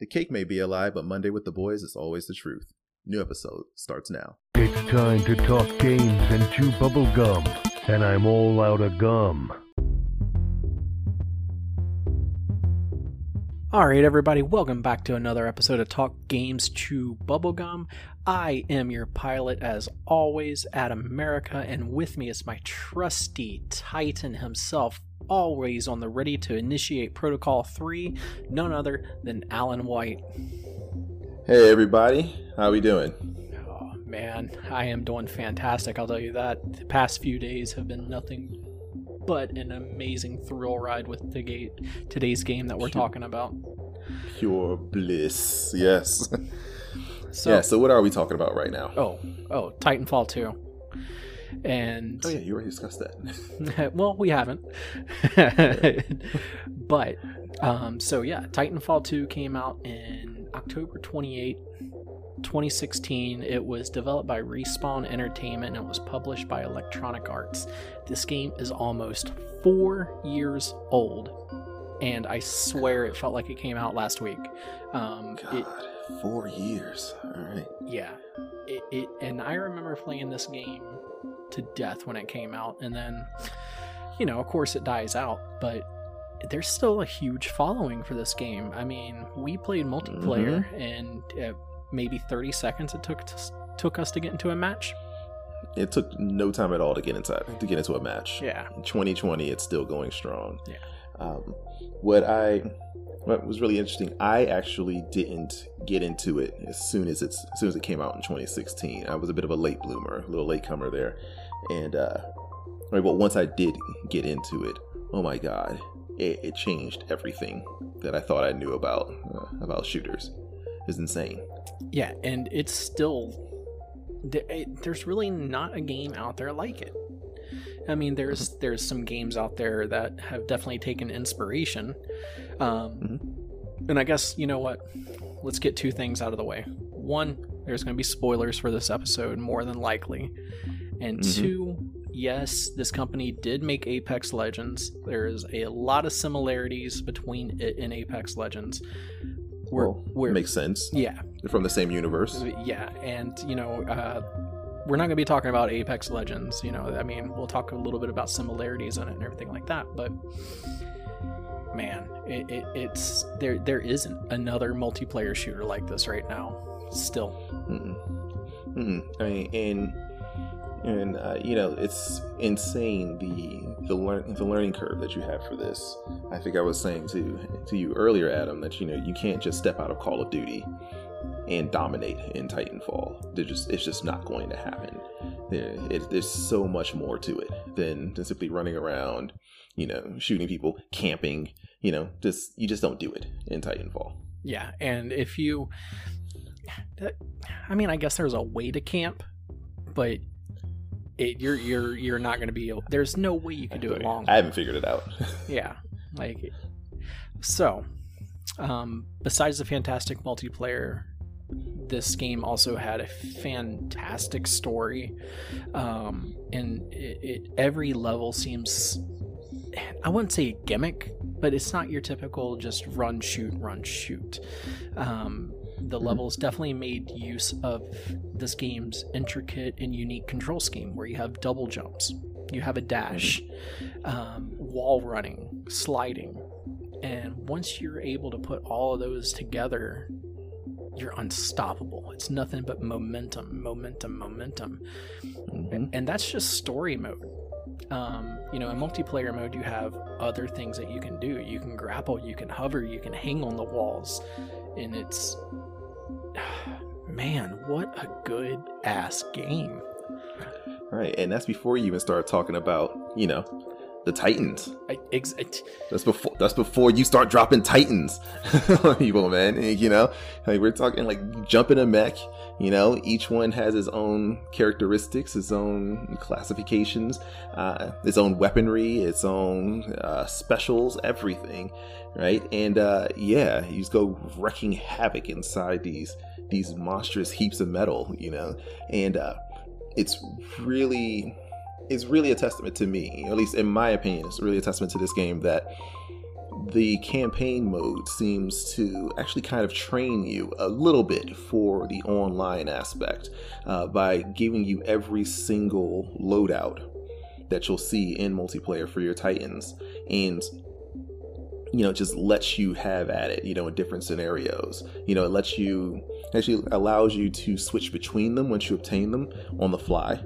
The cake may be a lie, but Monday with the boys is always the truth. New episode starts now. It's time to talk games and chew bubble gum, and I'm all out of gum. All right, everybody, welcome back to another episode of Talk Games Chew Bubblegum. I am your pilot, as always, Adam America, and with me is my trusty Titan himself, always on the ready to initiate Protocol 3, none other than Alan White. Hey everybody, how we doing? Oh, man, I am doing fantastic, I'll tell you that. The past few days have been nothing but an amazing thrill ride with the gate, today's game that we're talking about. Pure bliss, yes. So, yeah, so what are we talking about right now? Oh, oh, Titanfall 2. And Oh yeah, you already discussed that. well, we haven't. but um so yeah, Titanfall 2 came out in October 28, 2016. It was developed by Respawn Entertainment and it was published by Electronic Arts. This game is almost 4 years old and I swear it felt like it came out last week. Um God, it, four years. All right. yeah it, it and i remember playing this game to death when it came out and then you know of course it dies out but there's still a huge following for this game i mean we played multiplayer and uh, maybe 30 seconds it took to, took us to get into a match It took no time at all to get inside to get into a match. yeah In 2020, it's still going strong. Yeah. Um, what I what was really interesting, I actually didn't get into it as soon as it's as soon as it came out in 2016. I was a bit of a late bloomer, a little late comer there, and uh, right, but once I did get into it, oh my god, it, it changed everything that I thought I knew about uh, about shooters. It's insane. yeah and it's still there's really not a game out there like it. I mean there's there's some games out there that have definitely taken inspiration. Um, and i guess you know what? Let's get two things out of the way. One there's going to be spoilers for this episode more than likely and Mhm. two yes this company did make apex legends there's a lot of similarities between it and apex legends we're, Well, we're makes sense. yeah They're from the same universe. yeah, and you know, uh, we're not going to be talking about Apex Legends. You know, I mean, we'll talk a little bit about similarities in it and everything like that. But man, it, it, it's there. There isn't another multiplayer shooter like this right now. Still, Mm-mm. Mm-mm. I mean, and and uh, you know, it's insane the the learn the learning curve that you have for this. I think I was saying to to you earlier, Adam, that you know you can't just step out of Call of Duty and dominate in Titanfall. They're just it's just not going to happen. There, it, there's so much more to it than, than simply running around, you know, shooting people, camping. You know, just you just don't do it in Titanfall. yeah. And if you, I mean, I guess there's a way to camp, but it, you're you're you're not going to be. able There's no way you can do it long. I haven't figured it out. yeah like so um besides the fantastic multiplayer this game also had a fantastic story um and it, it every level seems i wouldn't say a gimmick but it's not your typical just run shoot run shoot um the levels definitely made use of this game's intricate and unique control scheme where you have double jumps you have a dash um, wall running, sliding. And once you're able to put all of those together, you're unstoppable. It's nothing but momentum, momentum, momentum. Mhm. And that's just story mode. Um, you know, in multiplayer mode, you have other things that you can do. You can grapple, you can hover, you can hang on the walls. And it's. Man, what a good ass game. Right, and that's before you even start talking about, you know, the Titans. I, ex- it, That's before that's before you start dropping Titans people, man. You know, like we're talking like jumping a mech. You know, each one has its own characteristics, its own classifications, uh, its own weaponry, its own uh, specials, everything, right? And uh, yeah, you just go wrecking havoc inside these these monstrous heaps of metal. You know, and uh, it's really it's really a testament to me, at least in my opinion, it's really a testament to this game that the campaign mode seems to actually kind of train you a little bit for the online aspect uh, by giving you every single loadout that you'll see in multiplayer for your Titans. And you know, just lets you have at it, you know, in different scenarios. You know, it lets you actually allows you to switch between them once you obtain them on the fly.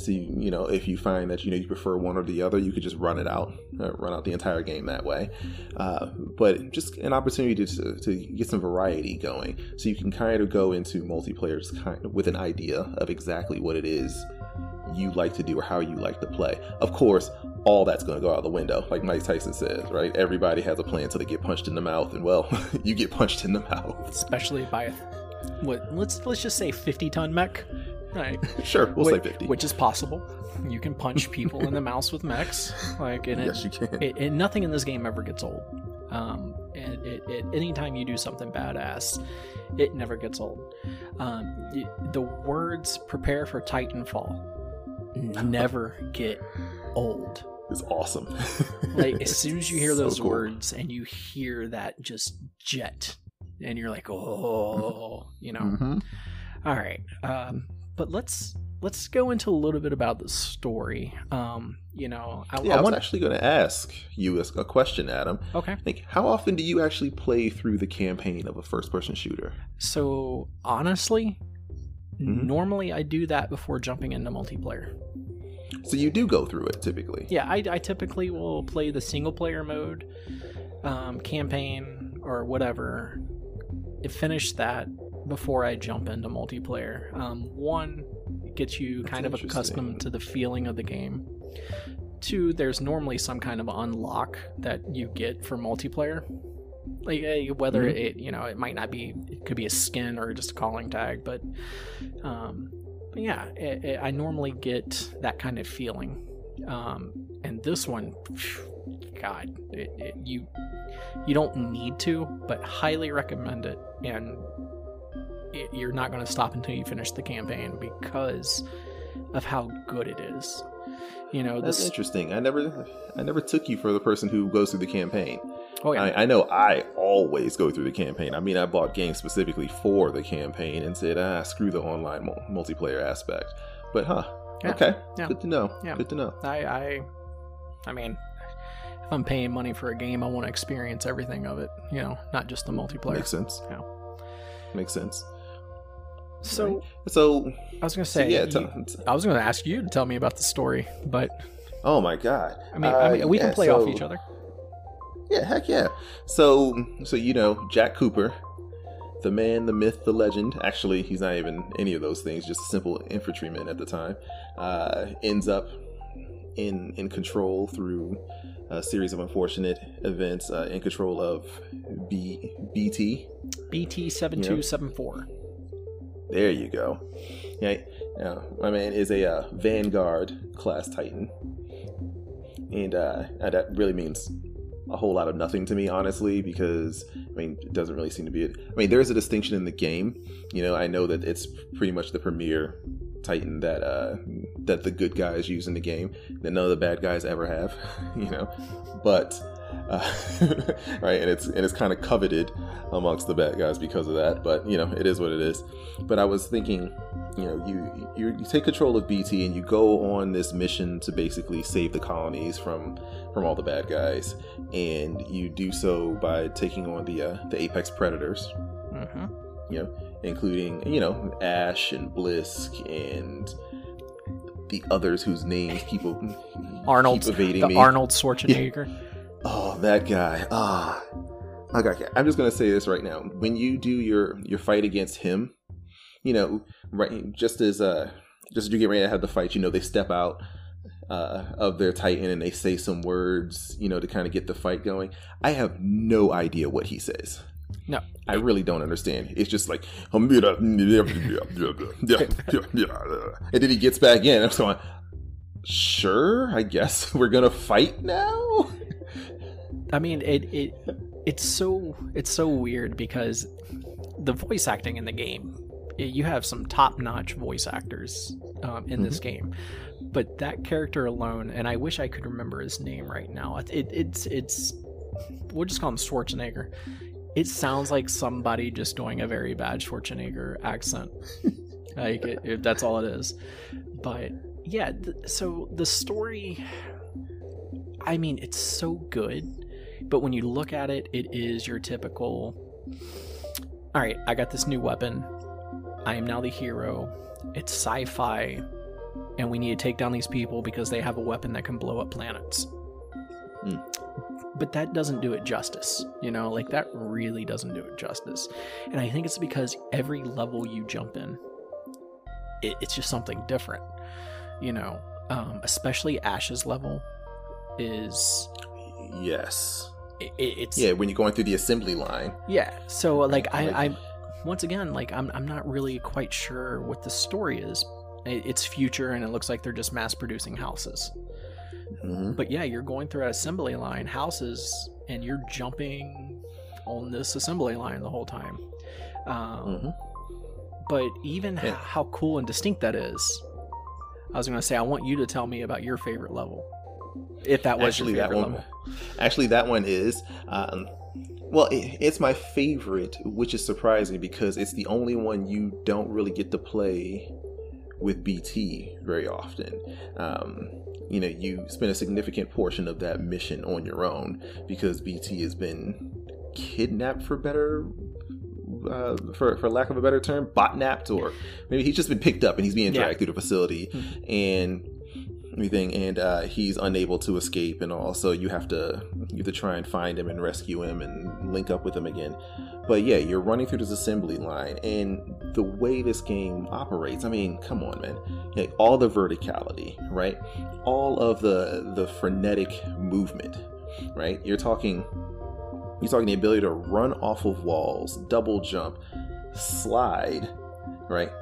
So you, know, if you find that you know you prefer one or the other, you could just run it out, uh, run out the entire game that way. Uh, but just an opportunity to, to get some variety going, so you can kind of go into multiplayer kind of with an idea of exactly what it is you like to do or how you like to play. Of course, all that's going to go out the window, like Mike Tyson says, right? Everybody has a plan until they get punched in the mouth, and well, you get punched in the mouth. especially by a, what let's let's just say 50 ton mech right Sure, we'll which, say 50. which is possible you can punch people in the mouth with mechs like and it, yes, you can. it, it nothing in this game ever gets old um and it, it anytime you do something badass it never gets old um the words prepare for titanfall never get old it's awesome. like as soon as you hear So those cool. words and you hear that just jet and you're like oh you know Mhm. all right um but let's let's go into a little bit about the story um you know i, Yeah, I I was actually going to ask you a, a question, Adam. okay Like, how often do you actually play through the campaign of a first-person shooter? so honestly Mhm. normally i do that before jumping into multiplayer So you do go through it typically. yeah i, I typically will play the single player mode um, campaign or whatever If finish that before i jump into multiplayer. Um, one it gets you kind of accustomed to the feeling of the game. Two there's normally some kind of unlock that you get for multiplayer. Like eh, whether Mhm. it you know it might not be it could be a skin or just a calling tag but um but yeah it, it, i normally get that kind of feeling. Um and this one phew, god it, it, you you don't need to but highly recommend it. And it, you're not going to stop until you finish the campaign because of how good it is you know That's this interesting. I never, I never took you for the person who goes through the campaign. oh yeah I, I know I always go through the campaign. I mean, I bought games specifically for the campaign and said, ah, screw the online mul- multiplayer aspect. But huh, Yeah. okay, Yeah. good to know. Yeah. Good to know. I, I, I mean, if I'm paying money for a game, I want to experience everything of it. You know, not just the multiplayer. Makes sense. Yeah. Makes sense. So So, I was gonna so say, yeah. you- I was gonna ask you to tell me about the story, but oh my god. I mean, I Uh, mean, we can yeah, play off each other. Yeah, heck yeah. So, so you know, Jack Cooper, the man, the myth, the legend. Actually, he's not even any of those things. Just a simple infantryman at the time. Uh, ends up in in control through a series of unfortunate events. Uh, in control of B BT. BT seven two seven four. There you go. Yeah, yeah, my man is a uh, Vanguard class Titan, and uh, that really means a whole lot of nothing to me, honestly, because I mean, it doesn't really seem to be. It. I mean, there is a distinction in the game. You know, I know that it's pretty much the premier Titan that uh, that the good guys use in the game that none of the bad guys ever have. You know, but. Uh, right, and it's and it's kind of coveted amongst the bad guys because of that. But you know, it is what it is. But I was thinking, you know, you, you you take control of BT and you go on this mission to basically save the colonies from from all the bad guys, and you do so by taking on the uh, the apex predators, Mm-hmm. you know, including you know Ash and Blisk and the others whose names people Arnold, keep evading the me. Arnold Schwarzenegger. Oh, that guy. Ah. Okay, I'm just gonna say this right now. When you do your your fight against him, you know, right, just as uh, just as you get ready to have the fight, you know, they step out uh, of their Titan and they say some words, you know, to kind of get the fight going. I have no idea what he says. No. I really don't understand. It's just like, and then he gets back in. I'm going, sure, I guess we're gonna fight now. I mean, it it it's so it's so weird because the voice acting in the game, you have some top notch voice actors um, in this game, but that character alone, and I wish I could remember his name right now. It, it it's it's we'll just call him Schwarzenegger. It sounds like somebody just doing a very bad Schwarzenegger accent. like it, it, that's all it is. But yeah, th- so the story, I mean, it's so good, but when you look at it, it is your typical. All right, I got this new weapon. I am now the hero. It's sci-fi, and we need to take down these people because they have a weapon that can blow up planets. Hmm. But that doesn't do it justice, you know. Like that really doesn't do it justice, and I think it's because every level you jump in, it, it's just something different, you know. Um, especially Ash's level is Yes. It, it's Yeah, when you're going through the assembly line. yeah. So like I, I once again like I'm I'm not really quite sure what the story is. It- It's future and it looks like they're just mass producing houses. hmm But yeah, you're going through an assembly line houses and you're jumping on this assembly line the whole time. Um, hmm But even Yeah. h- how cool and distinct that is, I was gonna say I want you to tell me about your favorite level, if that was Actually, your that favorite one. level. Actually, that one is. Um, well, it, it's my favorite, which is surprising because it's the only one you don't really get to play with BT very often. Um, you know, you spend a significant portion of that mission on your own because BT has been kidnapped for better. Uh, for, for lack of a better term, botnapped, or maybe he's just been picked up and he's being Yeah. dragged through the facility, and everything and uh, he's unable to escape and all so you have to you have to try and find him and rescue him and link up with him again. But yeah you're running through this assembly line and the way this game operates i mean come on man. Like all the verticality right? All of the the frenetic movement right? You're talking you're talking the ability to run off of walls double jump slide right?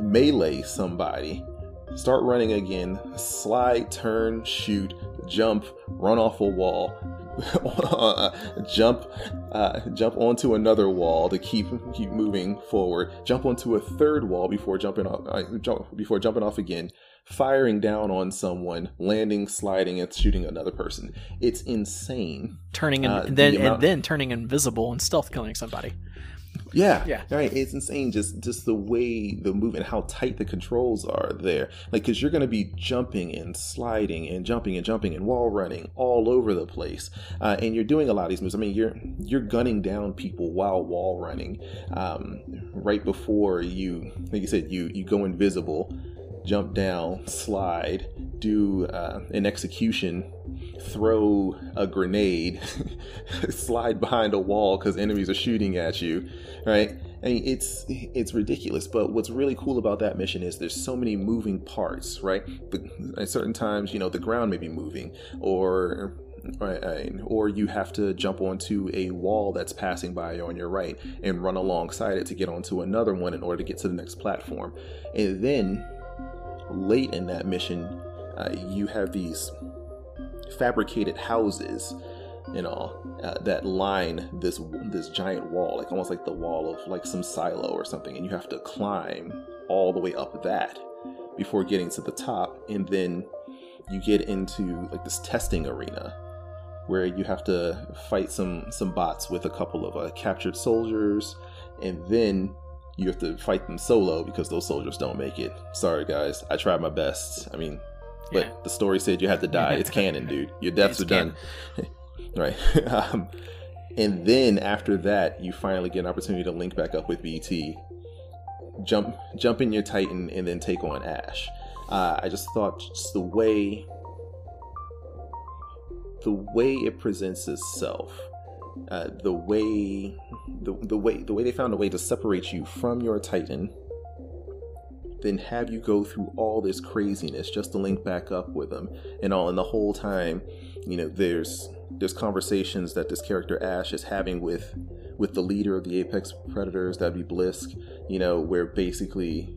Melee somebody start running again, slide, turn, shoot, jump, run off a wall, jump, uh, jump onto another wall to keep keep moving forward, jump onto a third wall before jumping off, uh, jump, before jumping off again, firing down on someone, landing, sliding, and shooting another person. It's insane. Turning in, Uh, and then the amount- and then turning invisible and stealth killing somebody. Yeah, Yeah. right. It's insane, just just the way the movement, how tight the controls are there. Like, because you're going to be jumping and sliding and jumping and jumping and wall running all over the place, uh, and you're doing a lot of these moves. I mean, you're you're gunning down people while wall running. Um, right before you, like you said, you you go invisible, jump down, slide, do uh, an execution, throw a grenade, slide behind a wall because enemies are shooting at you, right? I mean, it's it's ridiculous. But what's really cool about that mission is there's so many moving parts, right? The, at certain times, you know, the ground may be moving, or right, or you have to jump onto a wall that's passing by on your right and run alongside it to get onto another one in order to get to the next platform. And then late in that mission, uh, you have these fabricated houses and all uh, that line this this giant wall, like almost like the wall of like some silo or something, and you have to climb all the way up that before getting to the top, and then you get into like this testing arena where you have to fight some some bots with a couple of uh, captured soldiers, and then you have to fight them solo because those soldiers don't make it. Sorry guys, I tried my best. I mean, but Yeah. the story said you had to die. It's canon, dude. Your deaths It's are done. right. um, and then after that, you finally get an opportunity to link back up with BT, jump jump in your Titan, and then take on Ash. Uh, I just thought just the way the way it presents itself, uh, the way the, the way the way they found a way to separate you from your Titan, then have you go through all this craziness just to link back up with them and all, and the whole time, you know, there's there's conversations that this character Ash is having with with the leader of the Apex Predators, that'd be Blisk, you know, where basically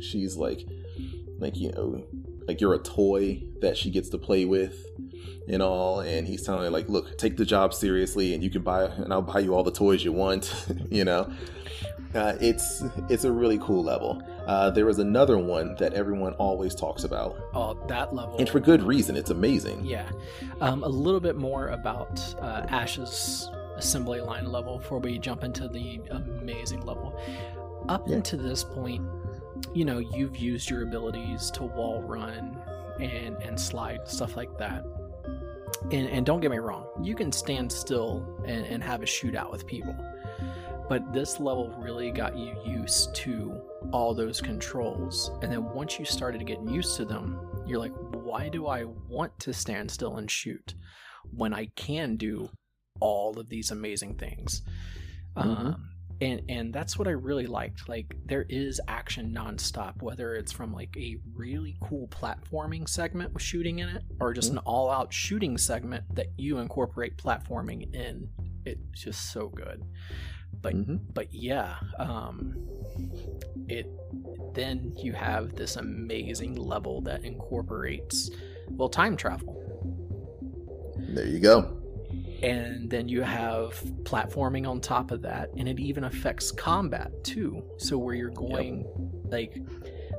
she's like like you know like you're a toy that she gets to play with and all and he's telling her like look take the job seriously and you can buy and i'll buy you all the toys you want you know? Uh, it's it's a really cool level Uh, there was another one that everyone always talks about, Oh, that level. and for good reason. It's amazing. Yeah. Um, a little bit more about uh, Ash's assembly line level before we jump into the amazing level. Up Yeah. until this point, you know, you've used your abilities to wall run and, and slide, stuff like that. And, and don't get me wrong, you can stand still and, and have a shootout with people. But this level really got you used to all those controls. And then once you started getting used to them, you're like, why do I want to stand still and shoot when I can do all of these amazing things? Mhm. Um, and and that's what I really liked. Like there is action nonstop, whether it's from like a really cool platforming segment with shooting in it, or just an all-out shooting segment that you incorporate platforming in. It's just so good. But Mhm. but yeah, um, it then you have this amazing level that incorporates well time travel, There you go. and then you have platforming on top of that, and it even affects combat too. So where you're going, like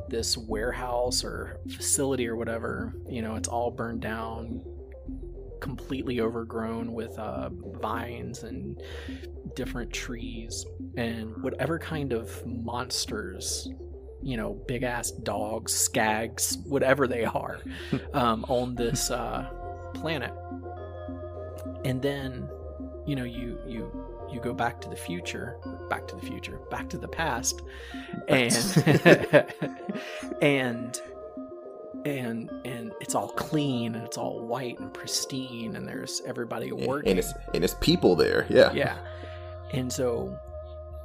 this warehouse or facility or whatever, you know, it's all burned down, completely overgrown with uh, vines and different trees, and whatever kind of monsters, you know, big ass dogs, skags, whatever they are, um, on this uh, planet. And then, you know, you you you go back to the future, back to the future, back to the past, and and and and it's all clean and it's all white and pristine and there's everybody working And it's and it's people there. Yeah. yeah. And so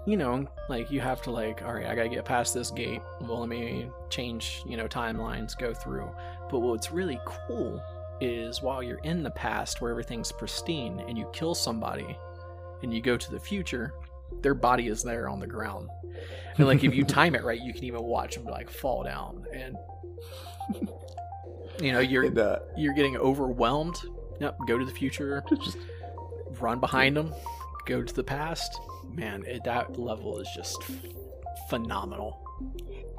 you know like you have to like all right i gotta get past this gate. Well let me change you know timelines go through. But what's really cool is while you're in the past where everything's pristine and you kill somebody and you go to the future their body is there on the ground. And like if you time it right you can even watch them like fall down. And you know you're And, uh, you're getting overwhelmed yep go to the future just run behind them, go to the past. Man, it, that level is just phenomenal.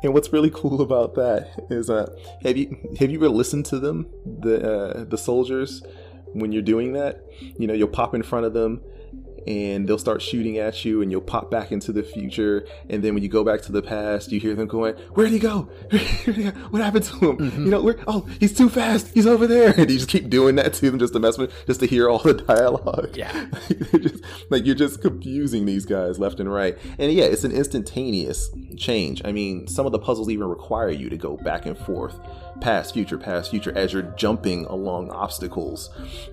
And what's really cool about that is, uh, have you have you ever listened to them, the uh, the soldiers, when you're doing that? You know, you'll pop in front of them, and they'll start shooting at you, and you'll pop back into the future, and then when you go back to the past, you hear them going, "Where'd he go? Where'd he go? What happened to him? You know, where? Oh, he's too fast. He's over there." And you just keep doing that to them just to mess with, just to hear all the dialogue. Yeah. Just, like you're just confusing these guys left and right. And yeah, it's an instantaneous change. I mean, some of the puzzles even require you to go back and forth, past, future, past, future, as you're jumping along obstacles.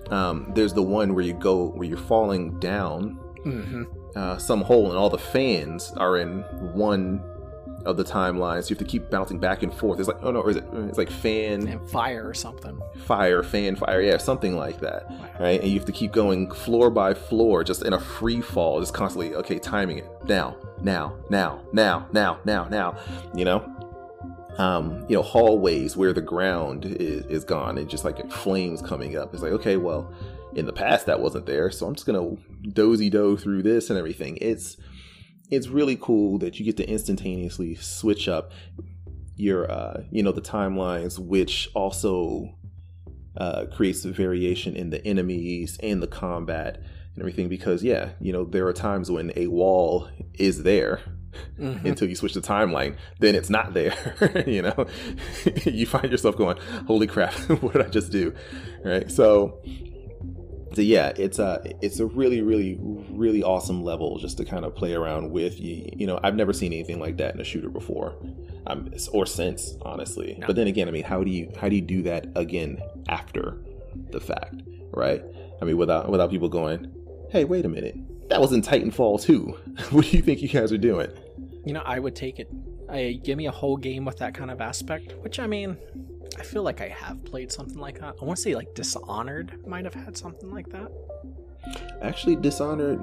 Um, there's the one where you go where you're falling down Mm-hmm. uh, some hole, and all the fans are in one of the timelines. You have to keep bouncing back and forth. It's like oh no, or is it? It's like fan And fire or something. fire, fan fire, yeah, something like that, right? And you have to keep going floor by floor, just in a free fall, just constantly, okay, timing it now, now, now, now, now, now, now, you know, um, you know, hallways where the ground is, is gone and just like flames coming up. It's like, okay, well, in the past that wasn't there, so I'm just gonna dozy do through this and everything. It's it's really cool that you get to instantaneously switch up your uh you know the timelines which also uh creates a variation in the enemies and the combat and everything because yeah you know there are times when a wall is there Mhm. until you switch the timeline then it's not there you know you find yourself going holy crap what did i just do right so so yeah it's a it's a really really really awesome level just to kind of play around with. You you know i've never seen anything like that in a shooter before um, or since honestly. No. but then again i mean how do you how do you do that again after the fact right? I mean without without people going hey wait a minute. That was in titanfall too what do you think you guys are doing? You know, I would take it. I give me a whole game with that kind of aspect, which I mean, I feel like I have played something like that. I want to say like Dishonored might have had something like that. actually dishonored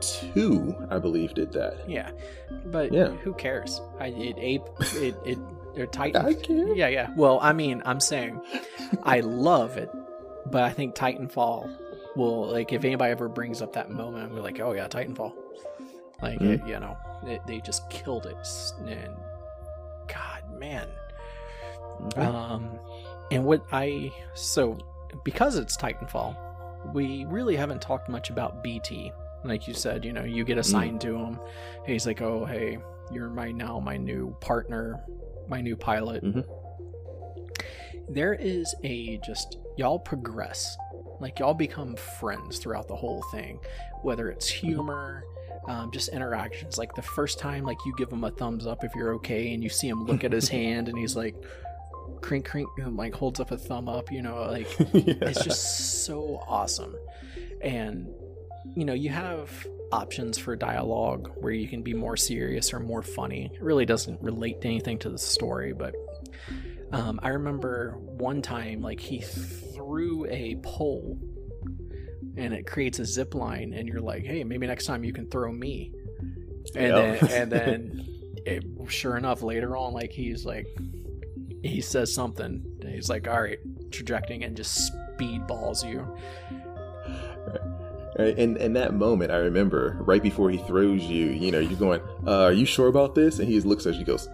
2 i believe did that Yeah, but Yeah. who cares? I it ape it it or Titan. I care. Yeah, yeah. Well, I mean, I'm saying I love it, but I think Titanfall will like if anybody ever brings up that moment, I'm like, oh yeah, Titanfall. Like Mhm. it, you know, it, they just killed it, and God man. Okay. Um, and what I so because it's Titanfall, we really haven't talked much about BT. Like you said, you know, you get assigned to him. He's like, "Oh, hey, you're my now my new partner, my new pilot." Mhm. There is a just y'all progress, like y'all become friends throughout the whole thing, whether it's humor. Um, just interactions like the first time like you give him a thumbs up if you're okay and you see him look at his hand and he's like crink crink and like holds up a thumb up you know like Yeah. it's just so awesome and you know you have options for dialogue where you can be more serious or more funny it really doesn't relate to anything to the story but um, i remember one time like he threw a pole and it creates a zip line and you're like hey maybe next time you can throw me and Yep. then and then it, sure enough later on like he's like he says something and he's like all right trajecting and just speed balls you And in that moment, I remember right before he throws you, you know, you're going, uh, "Are you sure about this?" And he looks at you, goes,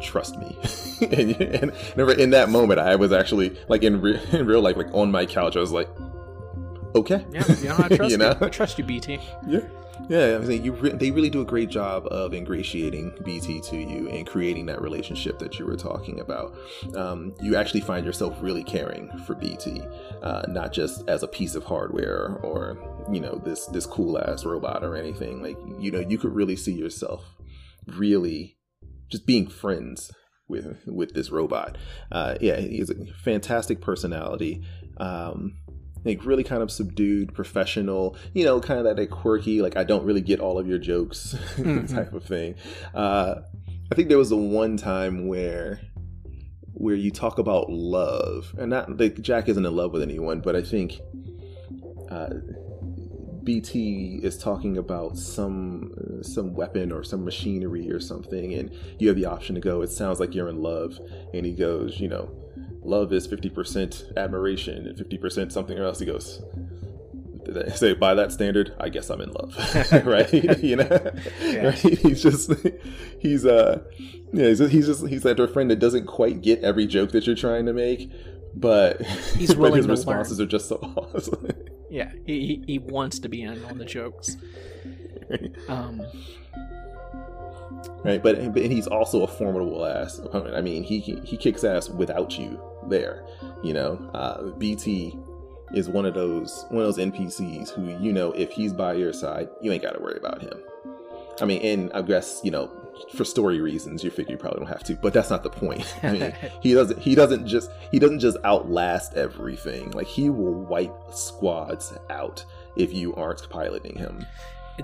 "Trust me." and, and remember, in that moment, I was actually like in, re- in real life, like on my couch, I was like, "Okay, yeah you know i trust you, You know? i trust you bt yeah." Yeah, I mean, you re- they really do a great job of ingratiating BT to you and creating that relationship that you were talking about. Um, you actually find yourself really caring for BT, uh, not just as a piece of hardware or you know this this cool ass robot or anything. Like you know, you could really see yourself really just being friends with with this robot. Uh, yeah, he's a fantastic personality. Um, like really kind of subdued, professional, you know, kind of that like, quirky, like I don't really get all of your jokes Mhm. type of thing. Uh, I think there was a one time where where you talk about love, and not like Jack isn't in love with anyone, but I think uh, BT is talking about some some weapon or some machinery or something, and you have the option to go. It sounds like you're in love, and he goes, you know, love is fifty percent admiration and fifty percent something else. He goes. Say by that standard, I guess I'm in love, right? you know, Yeah. right? He's just, he's uh, yeah, he's just, he's just he's that friend that doesn't quite get every joke that you're trying to make, but He's but willing his responses are just so awesome. yeah he, he, he wants to be in on the jokes um right? But, but and he's also a formidable ass opponent. I mean, he he kicks ass without you there. You know, uh, BT is one of those one of those NPCs who you know if he's by your side, you ain't got to worry about him. I mean, and I guess you know for story reasons, you figure you probably don't have to, but that's not the point. I mean, he doesn't he doesn't just he doesn't just outlast everything. Like he will wipe squads out if you aren't piloting him.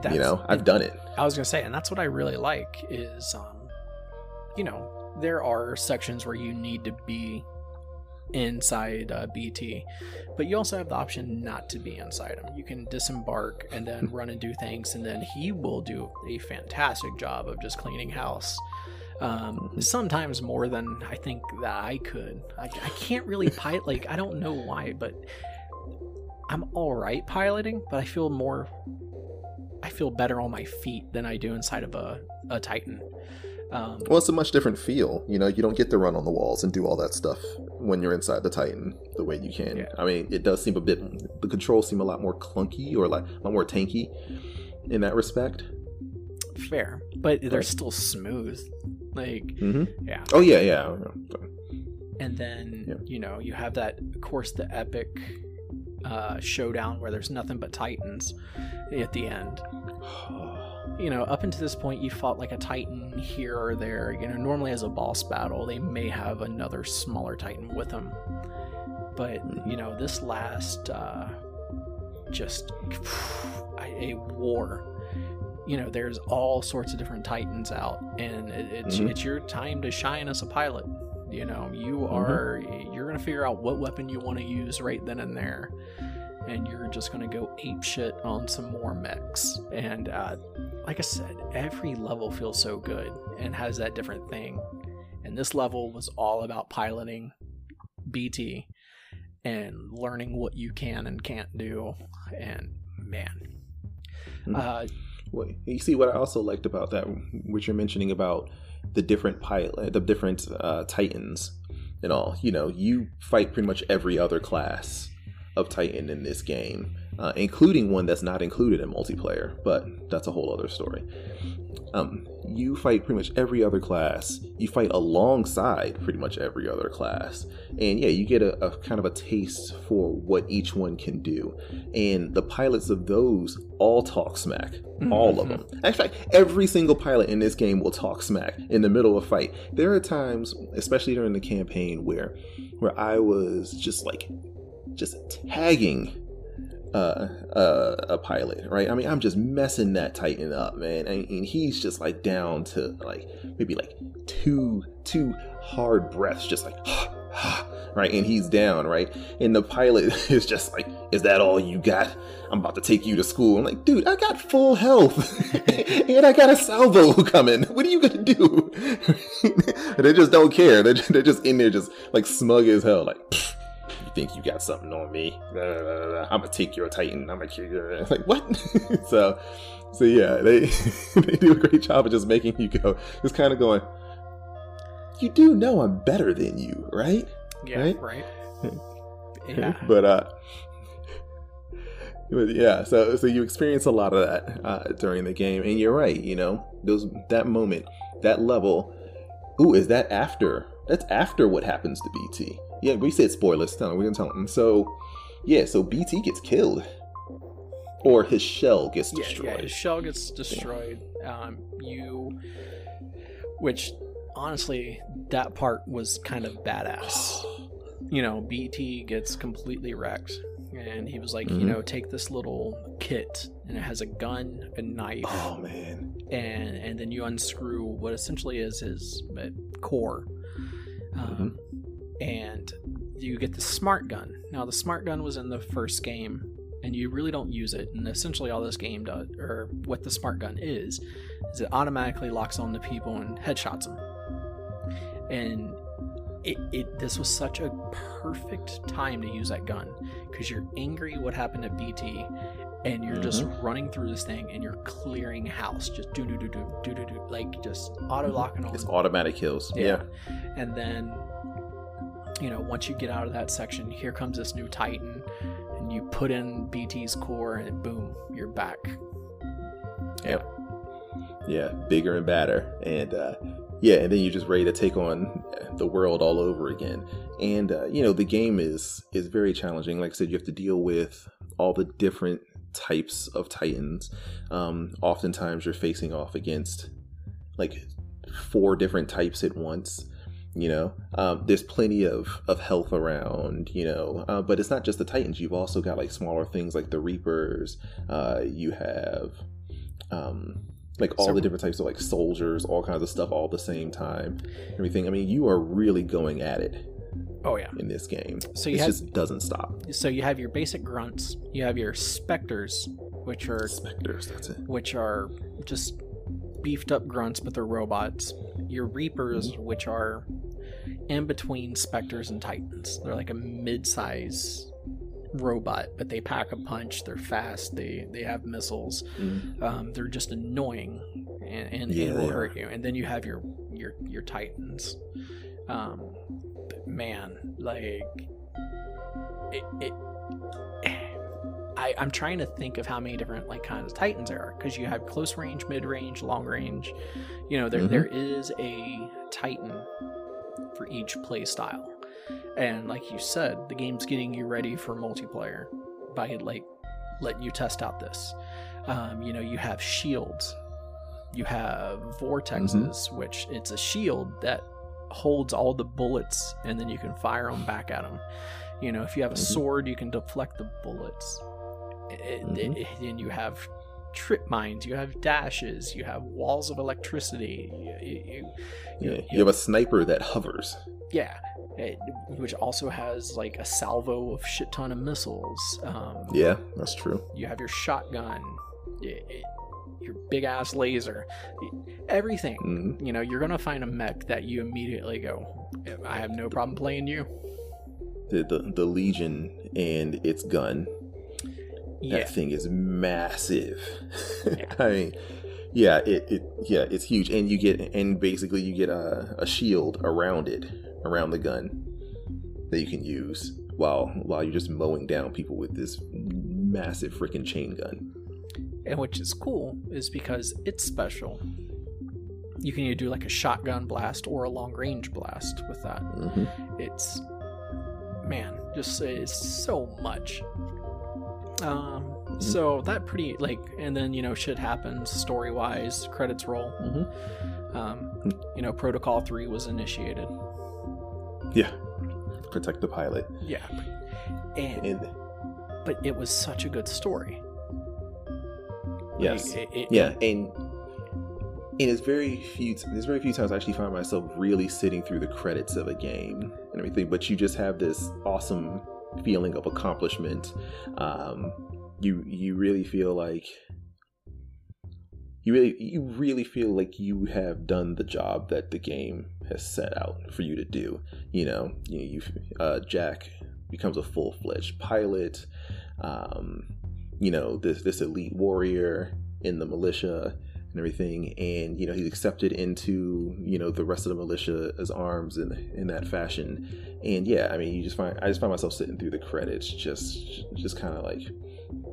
that's, you know, I've done it. I was gonna say, and that's what I really like is, um, you know, there are sections where you need to be inside uh, BT, but you also have the option not to be inside him. You can disembark and then run and do things, and then he will do a fantastic job of just cleaning house. Um, Mhm. sometimes more than I think that I could. I, I can't really pilot. Like I don't know why, but I'm all right piloting. But I feel more I feel better on my feet than I do inside of a, a Titan. Um, Well, it's a much different feel. You know, you don't get to run on the walls and do all that stuff when you're inside the Titan the way you can. Yeah. I mean, it does seem a bit. The controls seem a lot more clunky or like a lot more tanky in that respect. fair, but they're still smooth. Like, hmm yeah. Oh yeah, yeah. And then, Yeah. you know, you have that, of course, the epic uh, showdown where there's nothing but Titans at the end. You know, up until this point, you fought like a Titan here or there. You know, normally as a boss battle, they may have another smaller Titan with them. But, you know, this last, uh, just a war. You know, there's all sorts of different Titans out, and it, it's Mhm. it's your time to shine as a pilot. You know, you Mhm. are you're gonna figure out what weapon you want to use right then and there, and you're just gonna go ape shit on some more mechs. And uh, like I said, every level feels so good and has that different thing. And this level was all about piloting BT and learning what you can and can't do. And man, Mhm. uh, what you see what I also liked about that, which you're mentioning about the different pilot, the different uh, titans and all. You know, you fight pretty much every other class of titan in this game, uh, including one that's not included in multiplayer, but that's a whole other story. Um, you fight pretty much every other class. You fight alongside pretty much every other class, and yeah, you get a, a kind of a taste for what each one can do. And the pilots of those all talk smack, all of them. In fact, every single pilot in this game will talk smack in the middle of a fight. There are times, especially during the campaign, where where I was just like just tagging uh, uh, a pilot, right? I mean, I'm just messing that Titan up, man, and, he's just like down to like maybe like two two hard breaths, just like right, and he's down, right, and the pilot is just like, "Is that all you got? I'm about to take you to school." I'm like, "Dude, I got full health, and I got a salvo coming. What are you gonna do?" they just don't care. They're, they're just in there, just like smug as hell, like. Pfft you think you got something on me? I'm gonna take your Titan. I'm gonna kill you. Like what? so, so yeah, they they do a great job of just making you go, just kind of going. You do know I'm better than you, right? Yeah, Right? right. Yeah. but uh, but yeah, so so you experience a lot of that uh, during the game, and you're right. You know, those that moment, that level. Ooh, is that after? That's after what happens to BT. Yeah, we said spoilers. No, we didn't tell him. So, yeah, so BT gets killed, or his shell gets yeah, destroyed. yeah, his shell gets destroyed. Um, you, which honestly, that part was kind of badass. You know, BT gets completely wrecked, and he was like, you Mhm. know, take this little kit, and it has a gun, a knife, Oh man. and and then you unscrew what essentially is his uh, core, um, and you get the smart gun. Now the smart gun was in the first game, and you really don't use it. And essentially, all this game does, or what the smart gun is, is it automatically locks on to people and headshots them. And it, it this was such a perfect time to use that gun because you're angry what happened at BT and you're just mm-hmm. running through this thing and you're clearing house just do do do do do do do like just auto locking on It's automatic kills. Yeah. and then you know once you get out of that section here comes this new titan and you put in bt's core and boom you're back Yep. Yeah, bigger and badder, and uh, yeah, and then you're just ready to take on the world all over again. And uh, you know, the game is is very challenging. Like I said, you have to deal with all the different types of titans. Um, oftentimes, you're facing off against like four different types at once. You know, um, there's plenty of of health around. You know, uh, but it's not just the titans. You've also got like smaller things like the reapers. Uh, you have um like all So- the different types of like soldiers all kinds of stuff all the same time everything i mean you are really going at it oh yeah in this game So you it just doesn't stop so you have your basic grunts you have your specters which are specters that's it which are just beefed up grunts, but they're robots. Your Reapers, which are in between Spectres and Titans. They're like a mid-size robot, but they pack a punch. They're fast. They they have missiles. Mhm. Um, they're just annoying and, and, Yeah, will hurt you. And then you have your your your Titans. Um, man, like it. it I, I'm trying to think of how many different like kinds of titans there are because you have close range, mid range, long range. You know, there Mhm. there is a titan for each play style, and like you said, the game's getting you ready for multiplayer by like letting you test out this. Um, you know, you have shields, you have vortexes, which it's a shield that holds all the bullets, and then you can fire them back at them. You know, if you have a Mhm. sword, you can deflect the bullets. It- Mhm. it- and you have trip mines, you have dashes, you have walls of electricity. You, you, you- you have a sniper that hovers yeah, it, which also has like a salvo of shit ton of missiles. Um, yeah that's true you have your shotgun, y- y- your big ass laser, everything. Mhm. You know, you're gonna find a mech that you immediately go, I have no problem playing you. the, the the legion and its gun Yeah. that thing is massive. Yeah. I mean, yeah, it, it yeah, it's huge, and you get and basically you get a, a shield around it, around the gun that you can use while while you're just mowing down people with this massive freaking chain gun. and which is cool is because it's special you can either do like a shotgun blast or a long range blast with that hmm it's man just it's so much um so that pretty like and then you know shit happens story wise credits roll Mhm. um you know protocol 3 was initiated Yeah, protect the pilot, yeah and and but it was such a good story Like, yes, it- it- yeah, and and it's very few. There's very few times I actually find myself really sitting through the credits of a game and everything. But you just have this awesome feeling of accomplishment. Um, you you really feel like you really you really feel like you have done the job that the game has set out for you to do. You know, you, you uh, Jack becomes a full fledged pilot. Um, you know this this elite warrior in the militia and everything and you know he's accepted into you know the rest of the militia's arms in in that fashion. And yeah i mean you just find i just find myself sitting through the credits just just kind of like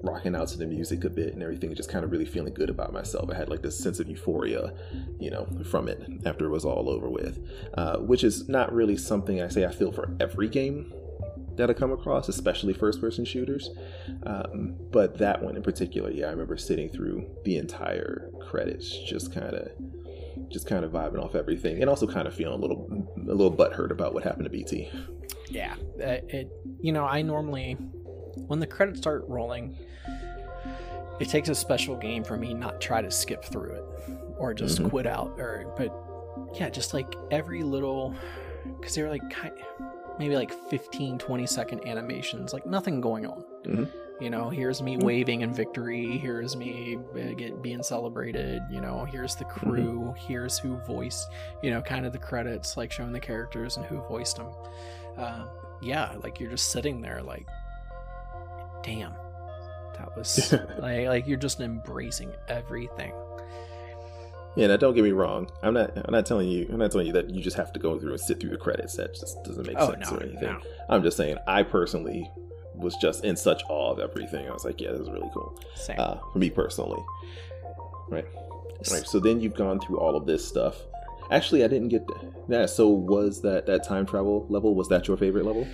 rocking out to the music a bit and everything just kind of really feeling good about myself. I had like this sense of euphoria you know from it after it was all over with uh, which is not really something i say i feel for every game that I come across, especially first person shooters. Um, but that one in particular, yeah, I remember sitting through the entire credits, just kind of, just kind of vibing off everything, and also kind of feeling a little, a little butthurt about what happened to BT. yeah uh, it you know i normally when the credits start rolling it takes a special game for me not try to skip through it or just Mhm. quit out or but yeah just like every little because they're like maybe like 15 20 second animations like nothing going on Mhm. you know here's me Mhm. waving in victory here's me uh, get, being celebrated you know here's the crew here's who voiced you know kind of the credits like showing the characters and who voiced them um, yeah like you're just sitting there like damn that was like, like you're just embracing everything Yeah, now don't get me wrong. I'm not. I'm not telling you. I'm not telling you that you just have to go through and sit through the credits. That just doesn't make oh sense no, or anything. no. I'm just saying. I personally was just in such awe of everything. I was like, yeah, this is really cool. Same. Uh, for me personally. Right. Right. So then you've gone through all of this stuff. Actually, I didn't get yeah. So was that that time travel level? Was that your favorite level?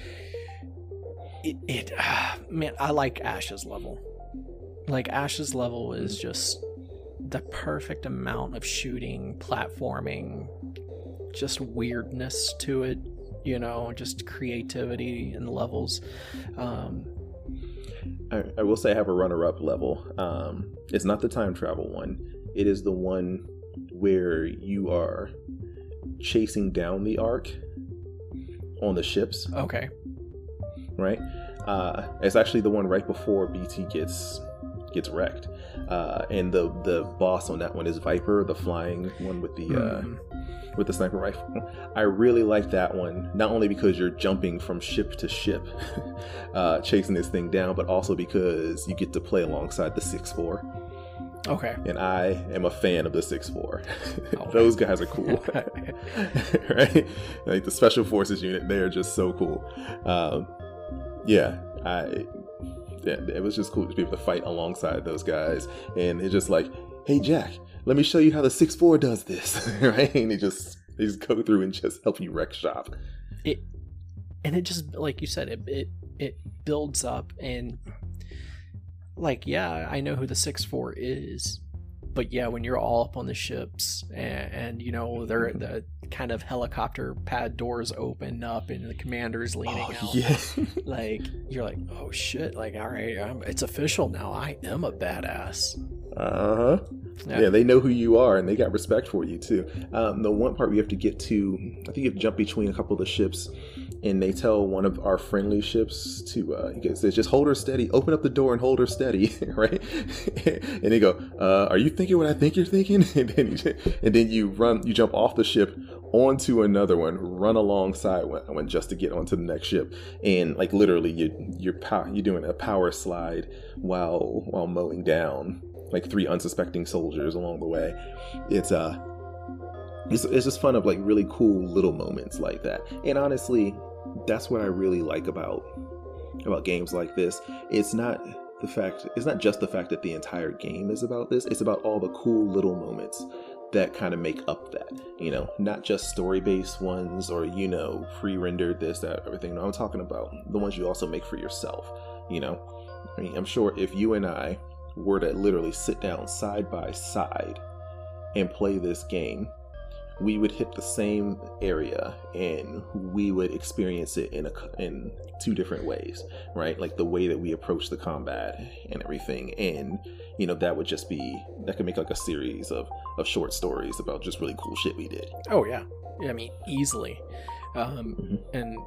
it, it ah, man i like ash's level like ash's level is just the perfect amount of shooting platforming just weirdness to it you know just creativity in the levels um I, I will say I have a runner-up level. Um, it's not the time travel one. It is the one where you are chasing down the Ark on the ships. okay right? Uh, it's actually the one right before BT gets gets wrecked, uh, and the the boss on that one is Viper, the flying one with the uh, Mhm. with the sniper rifle. I really like that one, not only because you're jumping from ship to ship, uh, chasing this thing down, but also because you get to play alongside the six four, okay and I am a fan of the six four. Oh. Those guys are cool, right? Like the special forces unit, they are just so cool. Um, yeah, I. It was just cool to be able to fight alongside those guys, and it's just like, hey Jack, let me show you how the six four does this, right? And they just they just go through and just help you wreck shop. it and it just like you said it it it builds up and like yeah i know who the 6-4 is but yeah when you're all up on the ships and, and you know they're the kind of helicopter pad doors open up and the commander's leaning Oh out yeah, like you're like oh shit like all right I'm, it's official now i am a badass Uh huh. Yeah. Yeah. they know who you are and they got respect for you too. Um, the one part we have to get to, I think you have to jump between a couple of the ships, and they tell one of our friendly ships to, uh, it says, just hold her steady, open up the door and hold her steady, right? and they go, uh, "Are you thinking what I think you're thinking?" and then, you, and then you run, you jump off the ship onto another one, run alongside one, just to get onto the next ship, and like literally, you you're pow- you're doing a power slide while while mowing down like three unsuspecting soldiers along the way. It's uh it's, it's just fun of like really cool little moments like that. And honestly, that's what I really like about about games like this. It's not the fact it's not just the fact that the entire game is about this. It's about all the cool little moments that kind of make up that, you know, not just story based ones or, you know, pre rendered this, that, everything. No, I'm talking about the ones you also make for yourself, you know. I mean, I'm sure if you and I were to literally sit down side by side and play this game, we would hit the same area and we would experience it in a in two different ways, right? Like the way that we approach the combat and everything, and you know that would just be that could make like a series of of short stories about just really cool shit we did. Oh yeah, yeah I mean easily, um, Mhm. and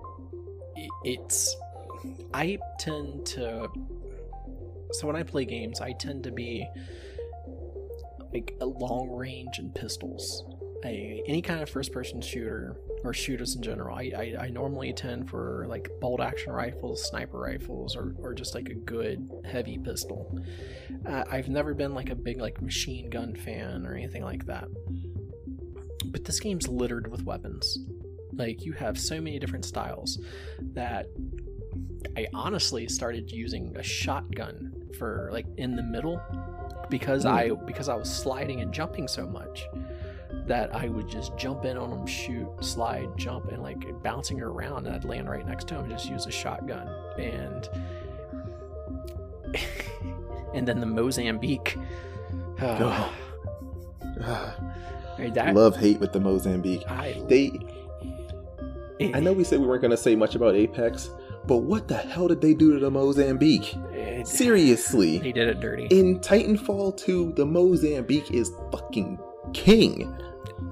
it's I tend to so when I play games, I tend to be like a long range and pistols. Any kind of first person shooter or shooters in general, I, I, I normally tend for like bolt action rifles, sniper rifles, or, or just like a good heavy pistol. Uh, I've never been like a big like machine gun fan or anything like that. But this game's littered with weapons. Like you have so many different styles that I honestly started using a shotgun for like in the middle because Hmm. I because I was sliding and jumping so much that I would just jump in on them, shoot, slide, jump, and like bouncing around, and I'd land right next to him and just use a shotgun. And and then the Mozambique. Right, that, Love hate with the Mozambique. I, They I know we said we weren't going to say much about Apex, but what the hell did they do to the Mozambique? it- Seriously. They did it dirty. In Titanfall 2, the Mozambique is fucking king.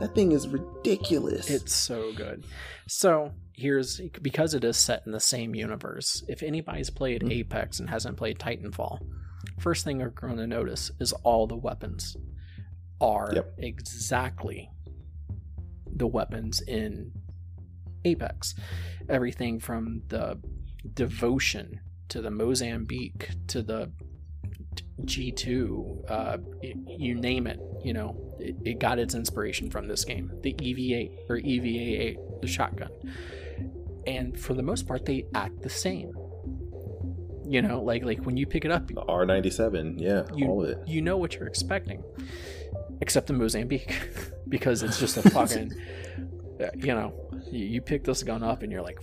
That thing is ridiculous. It's so good. So here's because it is set in the same universe. If anybody's played Mhm. Apex and hasn't played Titanfall, first thing you're going to notice is all the weapons are Yep. exactly the weapons in Apex. Everything from the devotion to the Mozambique to the G2, uh, y- you name it, you know, it, it got its inspiration from this game. The EV8 or EVA8, the shotgun. And for the most part, they act the same. You know, like like when you pick it up, the R97, yeah, you, all of it. you know what you're expecting, except the Mozambique, because it's just a fucking, uh, you know, you, you pick this gun up and you're like,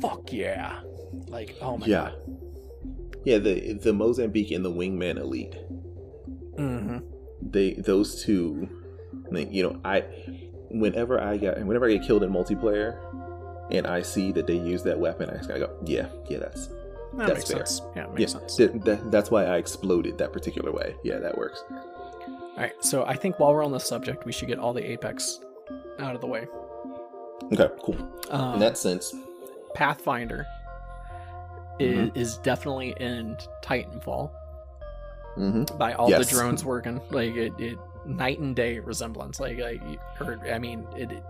fuck yeah, like oh my Yeah. god, Yeah, the the Mozambique and the Wingman Elite. hmm They those two, you know, I whenever I got whenever I get killed in multiplayer, and I see that they use that weapon, I just gotta go, yeah, yeah, that's that That's makes fair. sense. Yeah, it yeah, makes sense. that, that- that's why I exploded that particular way. Yeah, that works. All right, so I think while we're on the subject, we should get all the Apex out of the way. Okay, cool. Um, In that sense, Pathfinder is, is definitely in Titanfall hmm by all Yes. the drones working. Like it, it night and day resemblance. Like, like or I mean, it, it